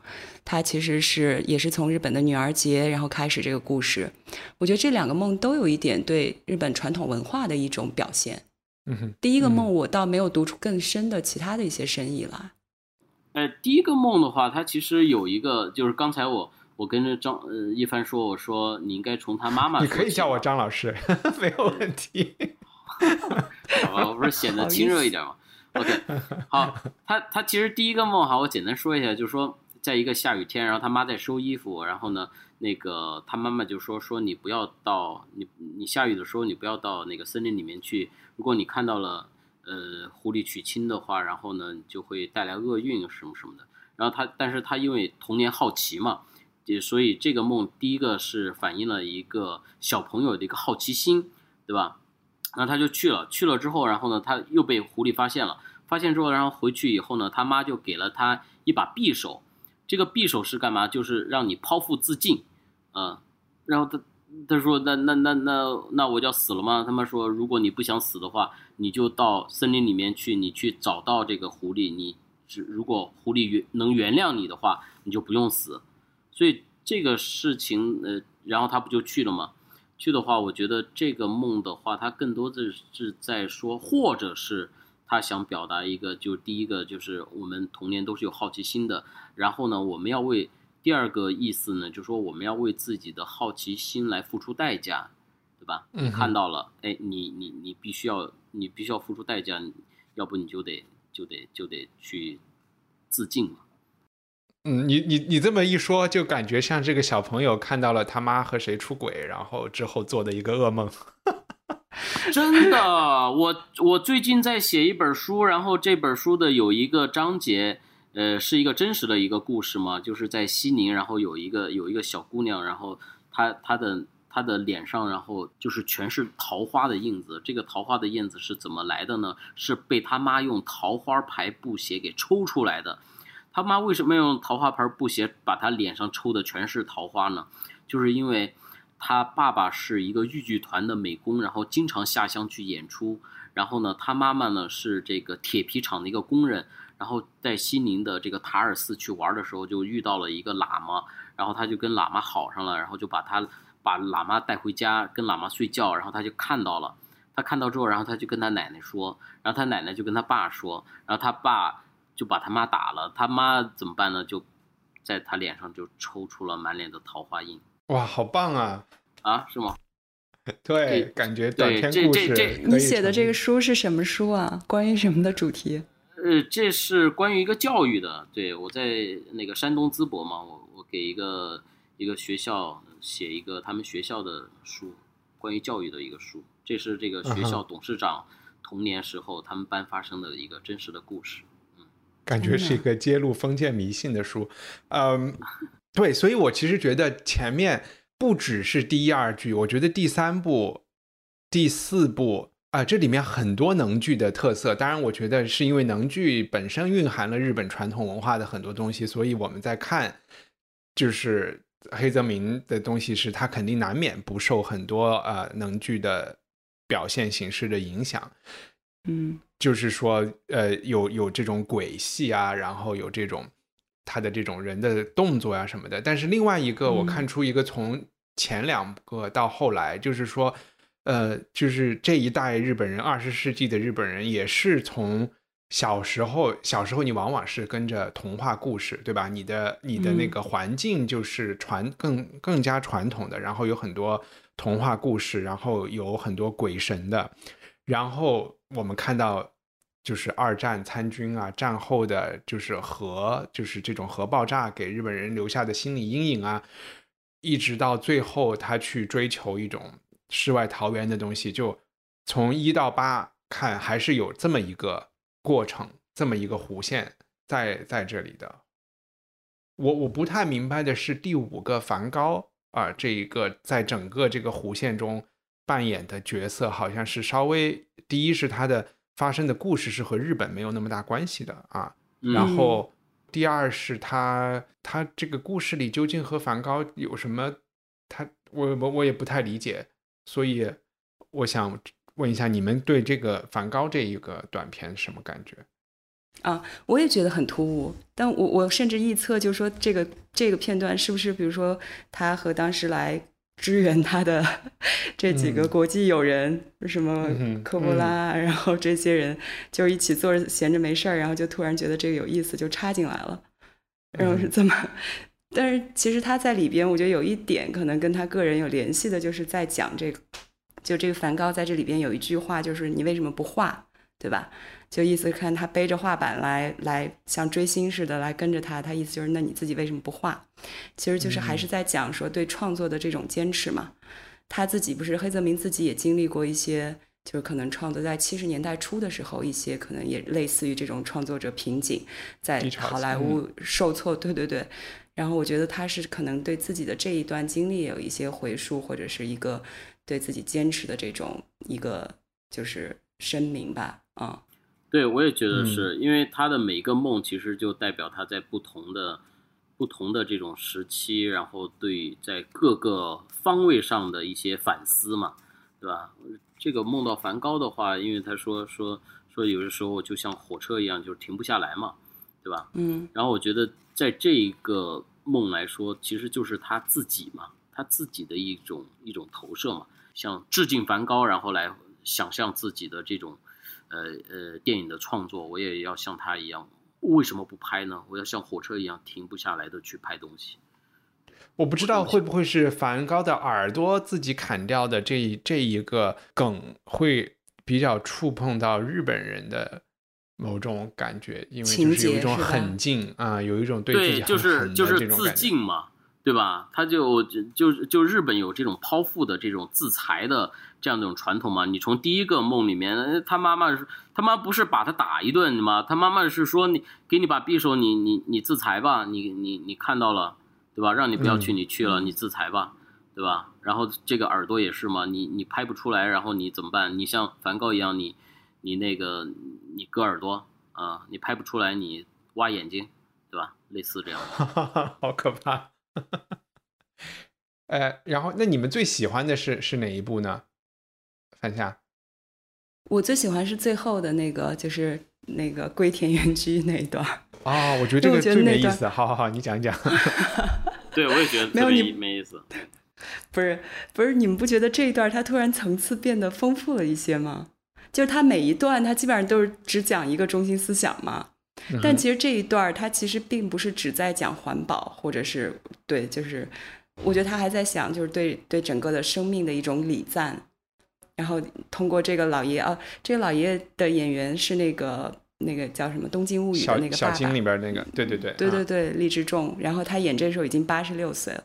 它其实是也是从日本的女儿节然后开始这个故事，我觉得这两个梦都有一点对日本传统文化的一种表现。嗯哼，第一个梦我倒没有读出更深的其他的一些深意来。呃，第一个梦的话，它其实有一个，就是刚才我我跟着张呃一帆说，我说你应该从他妈妈，你可以叫我张老师，没有问题。好吧，我不是显得亲热一点吗？OK，好，他他其实第一个梦哈，我简单说一下，就是说在一个下雨天，然后他妈在收衣服，然后呢。那个他妈妈就说说你不要到你你下雨的时候你不要到那个森林里面去，如果你看到了呃狐狸娶亲的话，然后呢就会带来厄运什么什么的。然后他但是他因为童年好奇嘛，也所以这个梦第一个是反映了一个小朋友的一个好奇心，对吧？然后他就去了，去了之后，然后呢他又被狐狸发现了，发现之后，然后回去以后呢，他妈就给了他一把匕首，这个匕首是干嘛？就是让你剖腹自尽。嗯，然后他他说那那那那那我就要死了吗？他们说如果你不想死的话，你就到森林里面去，你去找到这个狐狸，你如果狐狸原能原谅你的话，你就不用死。所以这个事情呃，然后他不就去了吗？去的话，我觉得这个梦的话，他更多的是在说，或者是他想表达一个，就第一个就是我们童年都是有好奇心的，然后呢，我们要为。第二个意思呢，就是说我们要为自己的好奇心来付出代价，对吧？嗯，看到了，哎，你你你必须要，你必须要付出代价，要不你就得就得就得去自尽嘛。嗯，你你你这么一说，就感觉像这个小朋友看到了他妈和谁出轨，然后之后做的一个噩梦。真的，我我最近在写一本书，然后这本书的有一个章节。呃，是一个真实的一个故事嘛，就是在西宁，然后有一个有一个小姑娘，然后她她的她的脸上，然后就是全是桃花的印子。这个桃花的印子是怎么来的呢？是被她妈用桃花牌布鞋给抽出来的。她妈为什么用桃花牌布鞋把她脸上抽的全是桃花呢？就是因为他爸爸是一个豫剧团的美工，然后经常下乡去演出。然后呢，他妈妈呢是这个铁皮厂的一个工人。然后在西宁的这个塔尔寺去玩的时候，就遇到了一个喇嘛，然后他就跟喇嘛好上了，然后就把他把喇嘛带回家，跟喇嘛睡觉，然后他就看到了，他看到之后，然后他就跟他奶奶说，然后他奶奶就跟他爸说，然后他爸就把他妈打了，他妈怎么办呢？就在他脸上就抽出了满脸的桃花印。哇，好棒啊！啊，是吗？对，感觉短篇故事。你写的这个书是什么书啊？关于什么的主题？呃，这是关于一个教育的。对我在那个山东淄博嘛，我我给一个一个学校写一个他们学校的书，关于教育的一个书。这是这个学校董事长童年时候他们班发生的一个真实的故事。嗯，感觉是一个揭露封建迷信的书。嗯，对，所以我其实觉得前面不只是第一二句，我觉得第三部、第四部。啊，这里面很多能剧的特色，当然，我觉得是因为能剧本身蕴含了日本传统文化的很多东西，所以我们在看，就是黑泽明的东西时，他肯定难免不受很多呃能剧的表现形式的影响。嗯，就是说，呃，有有这种鬼戏啊，然后有这种他的这种人的动作啊什么的。但是另外一个，我看出一个从前两个到后来，就是说。呃，就是这一代日本人，二十世纪的日本人也是从小时候，小时候你往往是跟着童话故事，对吧？你的你的那个环境就是传更更加传统的，然后有很多童话故事，然后有很多鬼神的，然后我们看到就是二战参军啊，战后的就是核，就是这种核爆炸给日本人留下的心理阴影啊，一直到最后他去追求一种。世外桃源的东西，就从一到八看，还是有这么一个过程，这么一个弧线在在这里的。我我不太明白的是第五个梵高啊，这一个在整个这个弧线中扮演的角色好像是稍微，第一是他的发生的故事是和日本没有那么大关系的啊，然后第二是他他这个故事里究竟和梵高有什么，他我我我也不太理解，所以我想问一下你们对这个梵高这一个短片什么感觉？啊，我也觉得很突兀，但我我甚至臆测，就是说这个这个片段是不是，比如说他和当时来支援他的 这几个国际友人，什么科波拉，然后这些人就一起坐着闲着没事儿，然后就突然觉得这个有意思，就插进来了，然后是这么。但是其实他在里边，我觉得有一点可能跟他个人有联系的，就是在讲这个，就这个梵高在这里边有一句话，就是你为什么不画，对吧？就意思看他背着画板来来像追星似的来跟着他，他意思就是那你自己为什么不画？其实就是还是在讲说对创作的这种坚持嘛。他自己不是黑泽明自己也经历过一些，就是可能创作在七十年代初的时候，一些可能也类似于这种创作者瓶颈，在好莱坞受挫。对对对。然后我觉得他是可能对自己的这一段经历有一些回溯，或者是一个对自己坚持的这种一个就是声明吧，啊。对，我也觉得是因为他的每一个梦，其实就代表他在不同的、不同的这种时期，然后对在各个方位上的一些反思嘛，对吧？这个梦到梵高的话，因为他说说说有的时候就像火车一样，就是停不下来嘛，对吧？嗯。然后我觉得在这个梦来说，其实就是他自己嘛，他自己的一种一种投射嘛，像致敬梵高，然后来想象自己的这种。呃呃，电影的创作，我也要像他一样，为什么不拍呢？我要像火车一样停不下来的去拍东西。我不知道会不会是梵高的耳朵自己砍掉的这一这一个梗，会比较触碰到日本人的某种感觉，因为就是有一种狠劲啊，有一种对自己很狠的这种自敬嘛。对吧？他就就就日本有这种剖腹的这种自裁的这样一种传统嘛？你从第一个梦里面，他妈妈是他妈不是把他打一顿吗？他妈妈是说你给你把匕首，你你你自裁吧，你你你看到了，对吧？让你不要去，你去了，你自裁吧，对吧？然后这个耳朵也是嘛，你你拍不出来，然后你怎么办？你像梵高一样，你你那个你割耳朵啊，你拍不出来，你挖眼睛，对吧？类似这样，好可怕。呃，然后那你们最喜欢的是是哪一部呢？范夏，我最喜欢是最后的那个，就是那个归田园居那一段。哦，我觉得这个最没意思。好好好，你讲讲。对，我也觉得没有你没意思。不是不是，你们不觉得这一段它突然层次变得丰富了一些吗？就是它每一段它基本上都是只讲一个中心思想嘛。但其实这一段它其实并不是只在讲环保，或者是对，就是我觉得他还在想，就是对对整个的生命的一种礼赞。然后通过这个老爷啊，这个老爷的演员是那个那个叫什么《东京物语》的那个小金里边那个，对对对，对对对，励志重。然后他演这时候已经八十六岁了，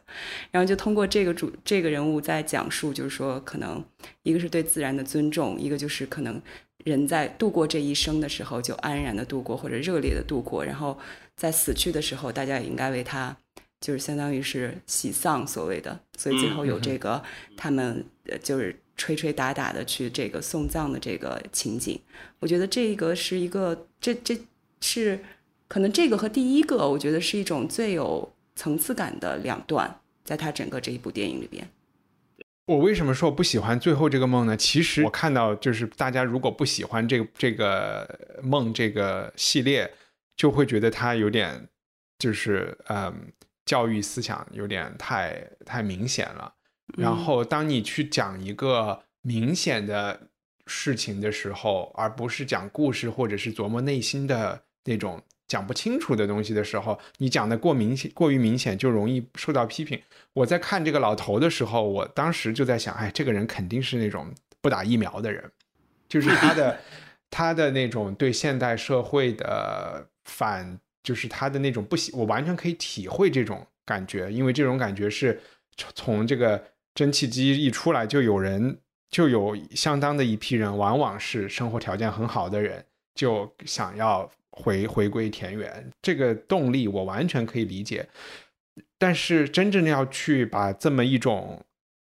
然后就通过这个主这个人物在讲述，就是说可能一个是对自然的尊重，一个就是可能。人在度过这一生的时候，就安然的度过，或者热烈的度过。然后在死去的时候，大家也应该为他，就是相当于是喜丧所谓的。所以最后有这个他们就是吹吹打打的去这个送葬的这个情景。我觉得这个是一个，这这是可能这个和第一个，我觉得是一种最有层次感的两段，在他整个这一部电影里边。我为什么说我不喜欢最后这个梦呢？其实我看到就是大家如果不喜欢这个这个梦这个系列，就会觉得它有点就是嗯教育思想有点太太明显了。然后当你去讲一个明显的事情的时候，而不是讲故事或者是琢磨内心的那种。讲不清楚的东西的时候，你讲的过明显、过于明显，就容易受到批评。我在看这个老头的时候，我当时就在想，哎，这个人肯定是那种不打疫苗的人，就是他的 他的那种对现代社会的反，就是他的那种不喜，我完全可以体会这种感觉，因为这种感觉是从这个蒸汽机一出来，就有人就有相当的一批人，往往是生活条件很好的人，就想要。回回归田园，这个动力我完全可以理解，但是真正要去把这么一种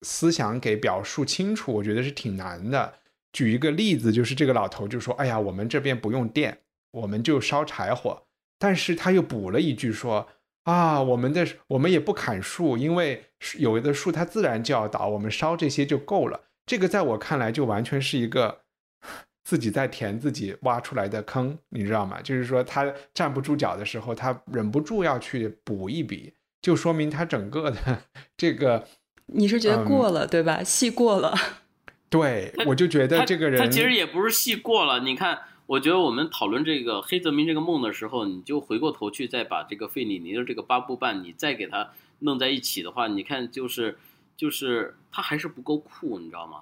思想给表述清楚，我觉得是挺难的。举一个例子，就是这个老头就说：“哎呀，我们这边不用电，我们就烧柴火。”但是他又补了一句说：“啊，我们的我们也不砍树，因为有的树它自然就要倒，我们烧这些就够了。”这个在我看来就完全是一个自己在填自己挖出来的坑，你知道吗？就是说他站不住脚的时候，他忍不住要去补一笔，就说明他整个的 这个。你是觉得过了对吧？戏过了。对，我就觉得这个人他其实也不是戏过了。你看，我觉得我们讨论这个黑泽明这个梦的时候，你就回过头去再把这个费里尼的这个八部半，你再给他弄在一起的话，你看就是就是他还是不够酷，你知道吗？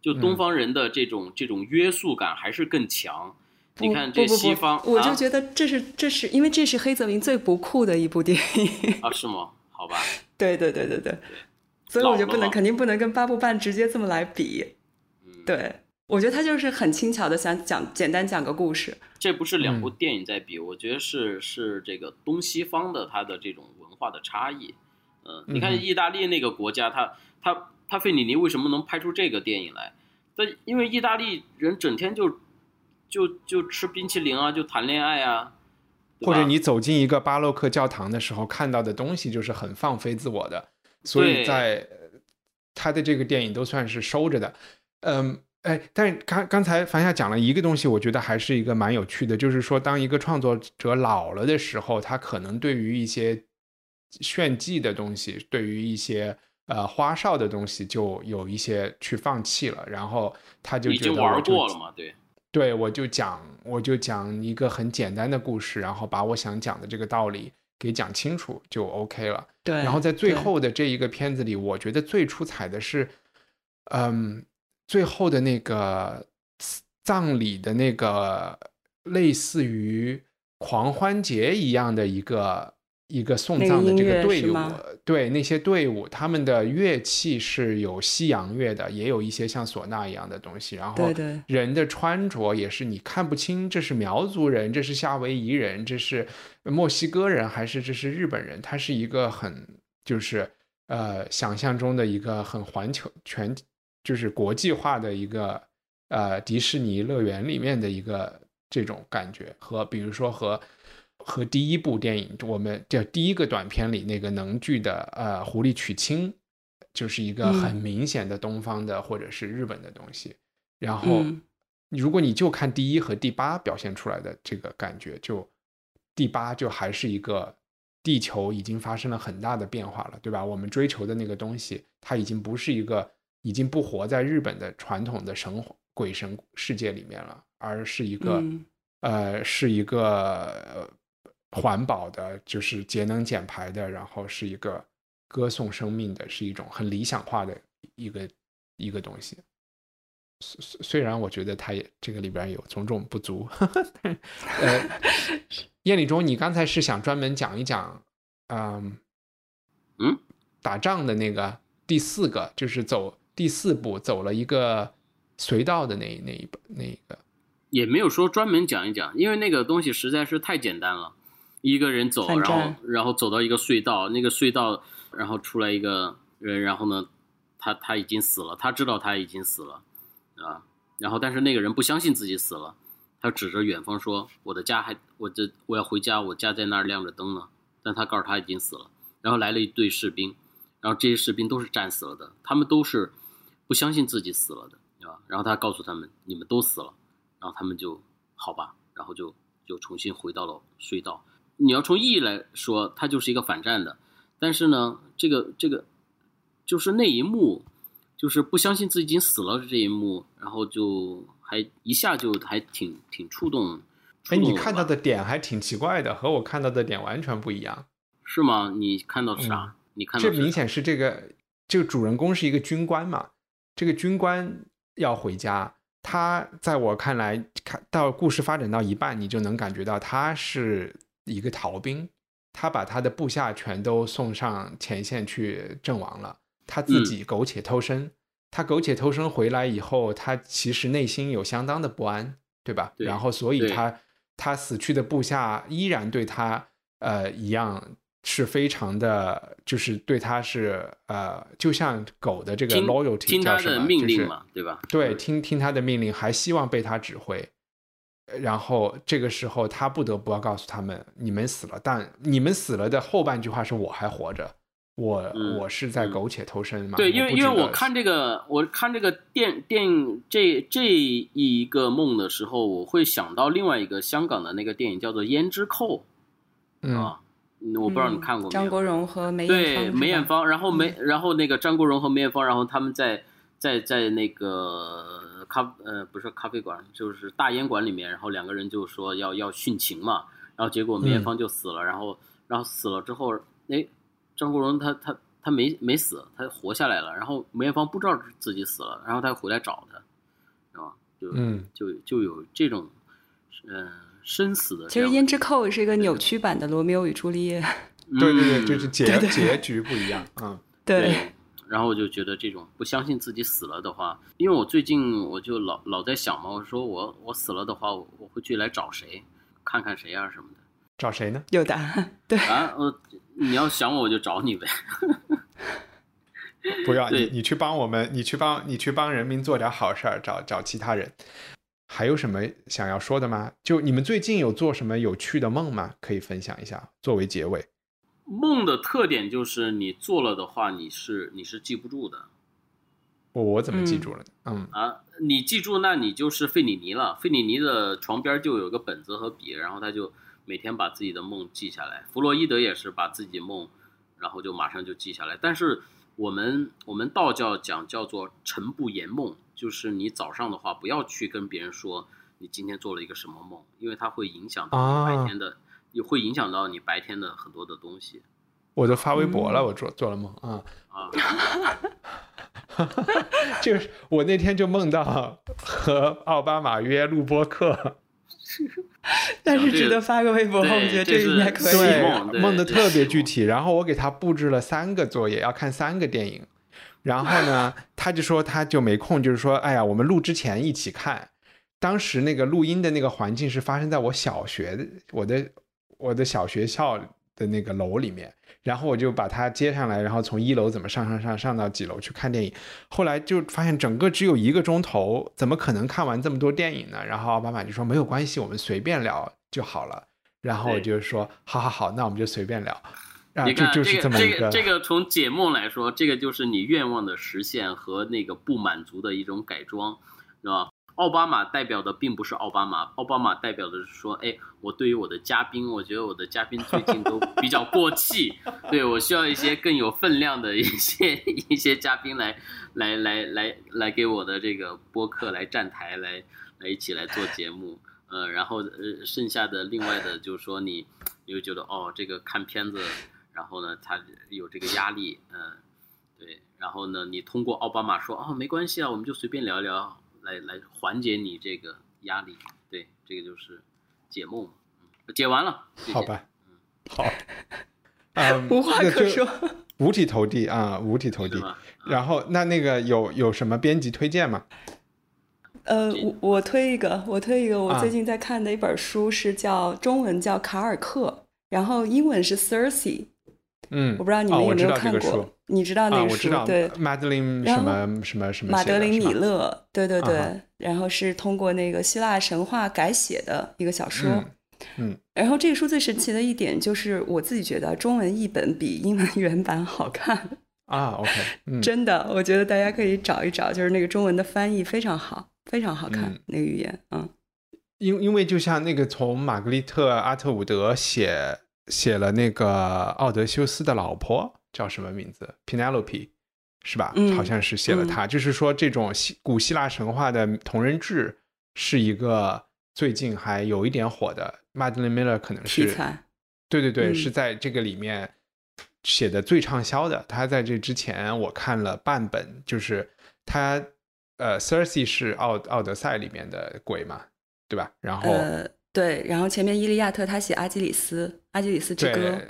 就东方人的这种这种约束感还是更强。你看这西方，我就觉得这是这是因为这是黑泽明最不酷的一部电影啊？是吗？好吧。对对对对对，所以我就不能肯定不能跟八部半直接这么来比。对，我觉得他就是很轻巧的想讲，简单讲个故事。这不是两部电影在比，我觉得是是这个东西方的它的这种文化的差异。嗯，你看意大利那个国家，他他他费里尼为什么能拍出这个电影来？他因为意大利人整天就就就吃冰淇淋啊，就谈恋爱啊。或者你走进一个巴洛克教堂的时候看到的东西就是很放飞自我的，所以在他的这个电影都算是收着的。嗯，哎，但是刚刚才樊夏讲了一个东西，我觉得还是一个蛮有趣的，就是说，当一个创作者老了的时候，他可能对于一些炫技的东西，对于一些呃花哨的东西，就有一些去放弃了，然后他就觉得玩过了嘛，对，对我就讲，我就讲一个很简单的故事，然后把我想讲的这个道理给讲清楚就 OK 了。对，然后在最后的这一个片子里，我觉得最出彩的是，嗯。最后的那个葬礼的那个类似于狂欢节一样的一个一个送葬的这个队伍，对那些队伍，他们的乐器是有西洋乐的，也有一些像唢呐一样的东西。然后人的穿着也是你看不清，这是苗族人，这是夏威夷人，这是墨西哥人，还是这是日本人？他是一个很就是呃想象中的一个很环球全。就是国际化的一个呃迪士尼乐园里面的一个这种感觉，和比如说和和第一部电影我们叫第一个短片里那个能剧的呃狐狸娶亲，就是一个很明显的东方的或者是日本的东西。然后如果你就看第一和第八表现出来的这个感觉，就第八就还是一个地球已经发生了很大的变化了，对吧？我们追求的那个东西，它已经不是一个。已经不活在日本的传统的神鬼神世界里面了，而是一个呃，是一个环保的，就是节能减排的，然后是一个歌颂生命的，是一种很理想化的一个一个东西。虽虽然我觉得它也这个里边有种种不足。呃，叶立忠，你刚才是想专门讲一讲，嗯嗯，打仗的那个第四个，就是走。第四部走了一个隧道的那那一本那一个，也没有说专门讲一讲，因为那个东西实在是太简单了。一个人走，然后然后走到一个隧道，那个隧道，然后出来一个人，然后呢，他他已经死了，他知道他已经死了啊。然后但是那个人不相信自己死了，他指着远方说：“我的家还我这我要回家，我家在那儿亮着灯呢。”但他告诉他已经死了。然后来了一队士兵，然后这些士兵都是战死了的，他们都是。不相信自己死了的，对吧？然后他告诉他们：“你们都死了。”然后他们就好吧，然后就就重新回到了隧道。你要从意义来说，它就是一个反战的。但是呢，这个这个就是那一幕，就是不相信自己已经死了的这一幕，然后就还一下就还挺挺触动。哎，你看到的点还挺奇怪的，和我看到的点完全不一样。是吗？你看到啥？你看到这明显是这个这个主人公是一个军官嘛？这个军官要回家，他在我看来，看到故事发展到一半，你就能感觉到他是一个逃兵，他把他的部下全都送上前线去阵亡了，他自己苟且偷生。他苟且偷生回来以后，他其实内心有相当的不安，对吧？然后，所以他他死去的部下依然对他呃一样是非常的，就是对他是呃，就像狗的这个 loyalty 听他的命令嘛，对吧？对，嗯听听他的命令，还希望被他指挥。呃然后这个时候，他不得不要告诉他们：你们死了，但你们死了的后半句话是我还活着，我、嗯我是在嗯苟且偷生嘛。对，因为因为我看这个，我看这个电电影这这一个梦的时候，我会想到另外一个香港的那个电影叫做《胭脂扣》嗯啊，嗯我不知道你看过没有？张国荣和梅艳对芳是吧，梅艳芳，然后梅，嗯然后那个张国荣和梅艳芳，然后他们在在在那个咖呃不是咖啡馆，就是大烟馆里面，然后两个人就说要要殉情嘛，然后结果梅艳芳就死了，然后然后死了之后，哎，张国荣他他他没没死，他活下来了，然后梅艳芳不知道自己死了，然后他回来找他，是吧？就嗯就就有这种嗯、呃生死的其实《胭脂扣》是一个扭曲版的《罗密欧与朱丽叶》。对对对，嗯就是结 结局不一样。嗯对，然后我就觉得这种不相信自己死了的话，因为我最近我就老老在想嘛，我说我我死了的话，我我会去来找谁，看看谁啊什么的找谁呢？有答案。对，啊，我你要想我我就找你呗，不要 你你去帮我们，你去帮你去帮人民做点好事儿，找找其他人。还有什么想要说的吗？就你们最近有做什么有趣的梦吗？可以分享一下，作为结尾。梦的特点就是你做了的话，你是你是记不住的我我怎么记嗯住了呢？嗯啊，你记住那你就是费里尼了，费里尼的床边就有个本子和笔，然后他就每天把自己的梦记下来。弗洛伊德也是把自己梦，然后就马上就记下来。但是我们我们道教讲叫做晨不言梦，就是你早上的话不要去跟别人说你今天做了一个什么梦，因为它会影响到你白啊天的，也会影响到你白天的很多的东西我都发微博了，嗯我做做了梦啊。啊。就是我那天就梦到和奥巴马约录播课，但是这个值得发个微博，我对觉得这应该可以。对梦的特别具体。然后我给他布置了三个作业，要看三个电影。然后呢，他就说他就没空，就是说，哎呀，我们录之前一起看。当时那个录音的那个环境是发生在我小学的我的我的小学校的那个楼里面，然后我就把他接上来，然后从一楼怎么上上上上到几楼去看电影。后来就发现整个只有一个钟头，怎么可能看完这么多电影呢？然后奥巴马就说没有关系，我们随便聊就好了。然后我就说好好好，那我们就随便聊。啊，你看这个这个这个从解梦来说，这个就是你愿望的实现和那个不满足的一种改装，是吧？奥巴马代表的并不是奥巴马，奥巴马代表的是说，哎，我对于我的嘉宾，我觉得我的嘉宾最近都比较过气，对我需要一些更有分量的一些 一些嘉宾来来来来来给我的这个播客来站台，来来一起来做节目。呃，然后呃，剩下的另外的就是说你，你会觉得哦，这个看片子，然后呢，他有这个压力，嗯、对，然后呢，你通过奥巴马说哦，没关系啊，我们就随便聊一聊，来来缓解你这个压力，对，这个就是解梦，嗯，解完了，谢谢好，吧，嗯好，啊，无话可说。五体投地啊，五体投地。然后那那个有有什么编辑推荐吗？呃，我我推一个，我推一个，我啊最近在看的一本书是叫中文叫《卡尔克》，然后英文是 Circe，嗯，我不知道你们有没有看过？你知道那啊，个书？对，，Madeline 什么什么什么马德琳·米勒，对对对，啊然后是通过那个希腊神话改写的一个小说。嗯。嗯。然后这个书最神奇的一点就是，我自己觉得中文译本比英文原版好看，啊，OK，嗯，真的，我觉得大家可以找一找，就是那个中文的翻译非常好，非常好看，嗯。那个语言，嗯，因因为就像那个从玛格丽特·阿特伍德写写了那个奥德修斯的老婆叫什么名字？Penelope 是吧？嗯好像是写了他，就是说这种希古希腊神话的同人志是一个最近还有一点火的。Madeline Miller 可能是，对对对，嗯是在这个里面写的最畅销的。他在这之前我看了半本，就是他呃，Circe 是奥奥德赛里面的鬼嘛，对吧？然后、呃，对，然后前面伊利亚特他写阿基里斯，阿基里斯之对歌，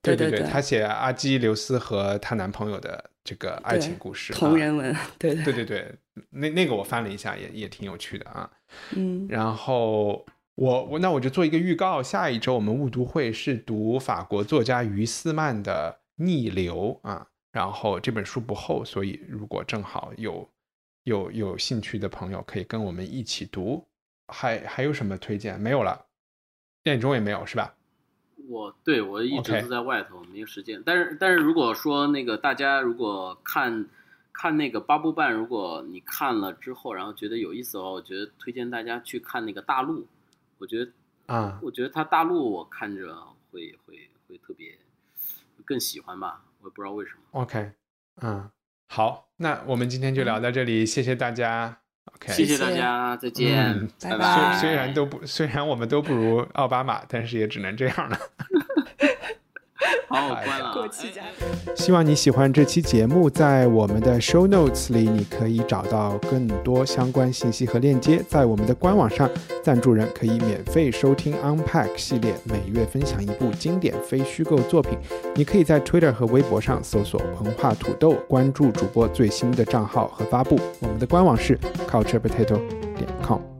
对对，对对他写阿基琉斯和她男朋友的这个爱情故事，同啊人文，对对对对对，那那个我翻了一下，也也挺有趣的啊。嗯，然后我我那我就做一个预告，下一周我们误读会是读法国作家于斯曼的《逆流》啊，然后这本书不厚，所以如果正好有有有兴趣的朋友，可以跟我们一起读。还还有什么推荐？没有了，电影中也没有是吧？我对我一直都在外头，没有时间。但是但是如果说那个大家如果看看那个八部半，如果你看了之后，然后觉得有意思的话，我觉得推荐大家去看那个大陆。我觉得啊，我觉得他大陆我看着会会会特别更喜欢吧，我也不知道为什么。OK，嗯，好，那我们今天就聊到这里，谢谢大家。OK，谢谢大家，再见，拜拜。虽虽然都不，虽然我们都不如奥巴马，但是也只能这样了。好，我关了。过期家。希望你喜欢这期节目，在我们的 show notes 里，你可以找到更多相关信息和链接。在我们的官网上，赞助人可以免费收听 Unpack 系列，每月分享一部经典非虚构作品。你可以在 Twitter 和微博上搜索“文化土豆”，关注主播最新的账号和发布。我们的官网是 culturepotato 点 com。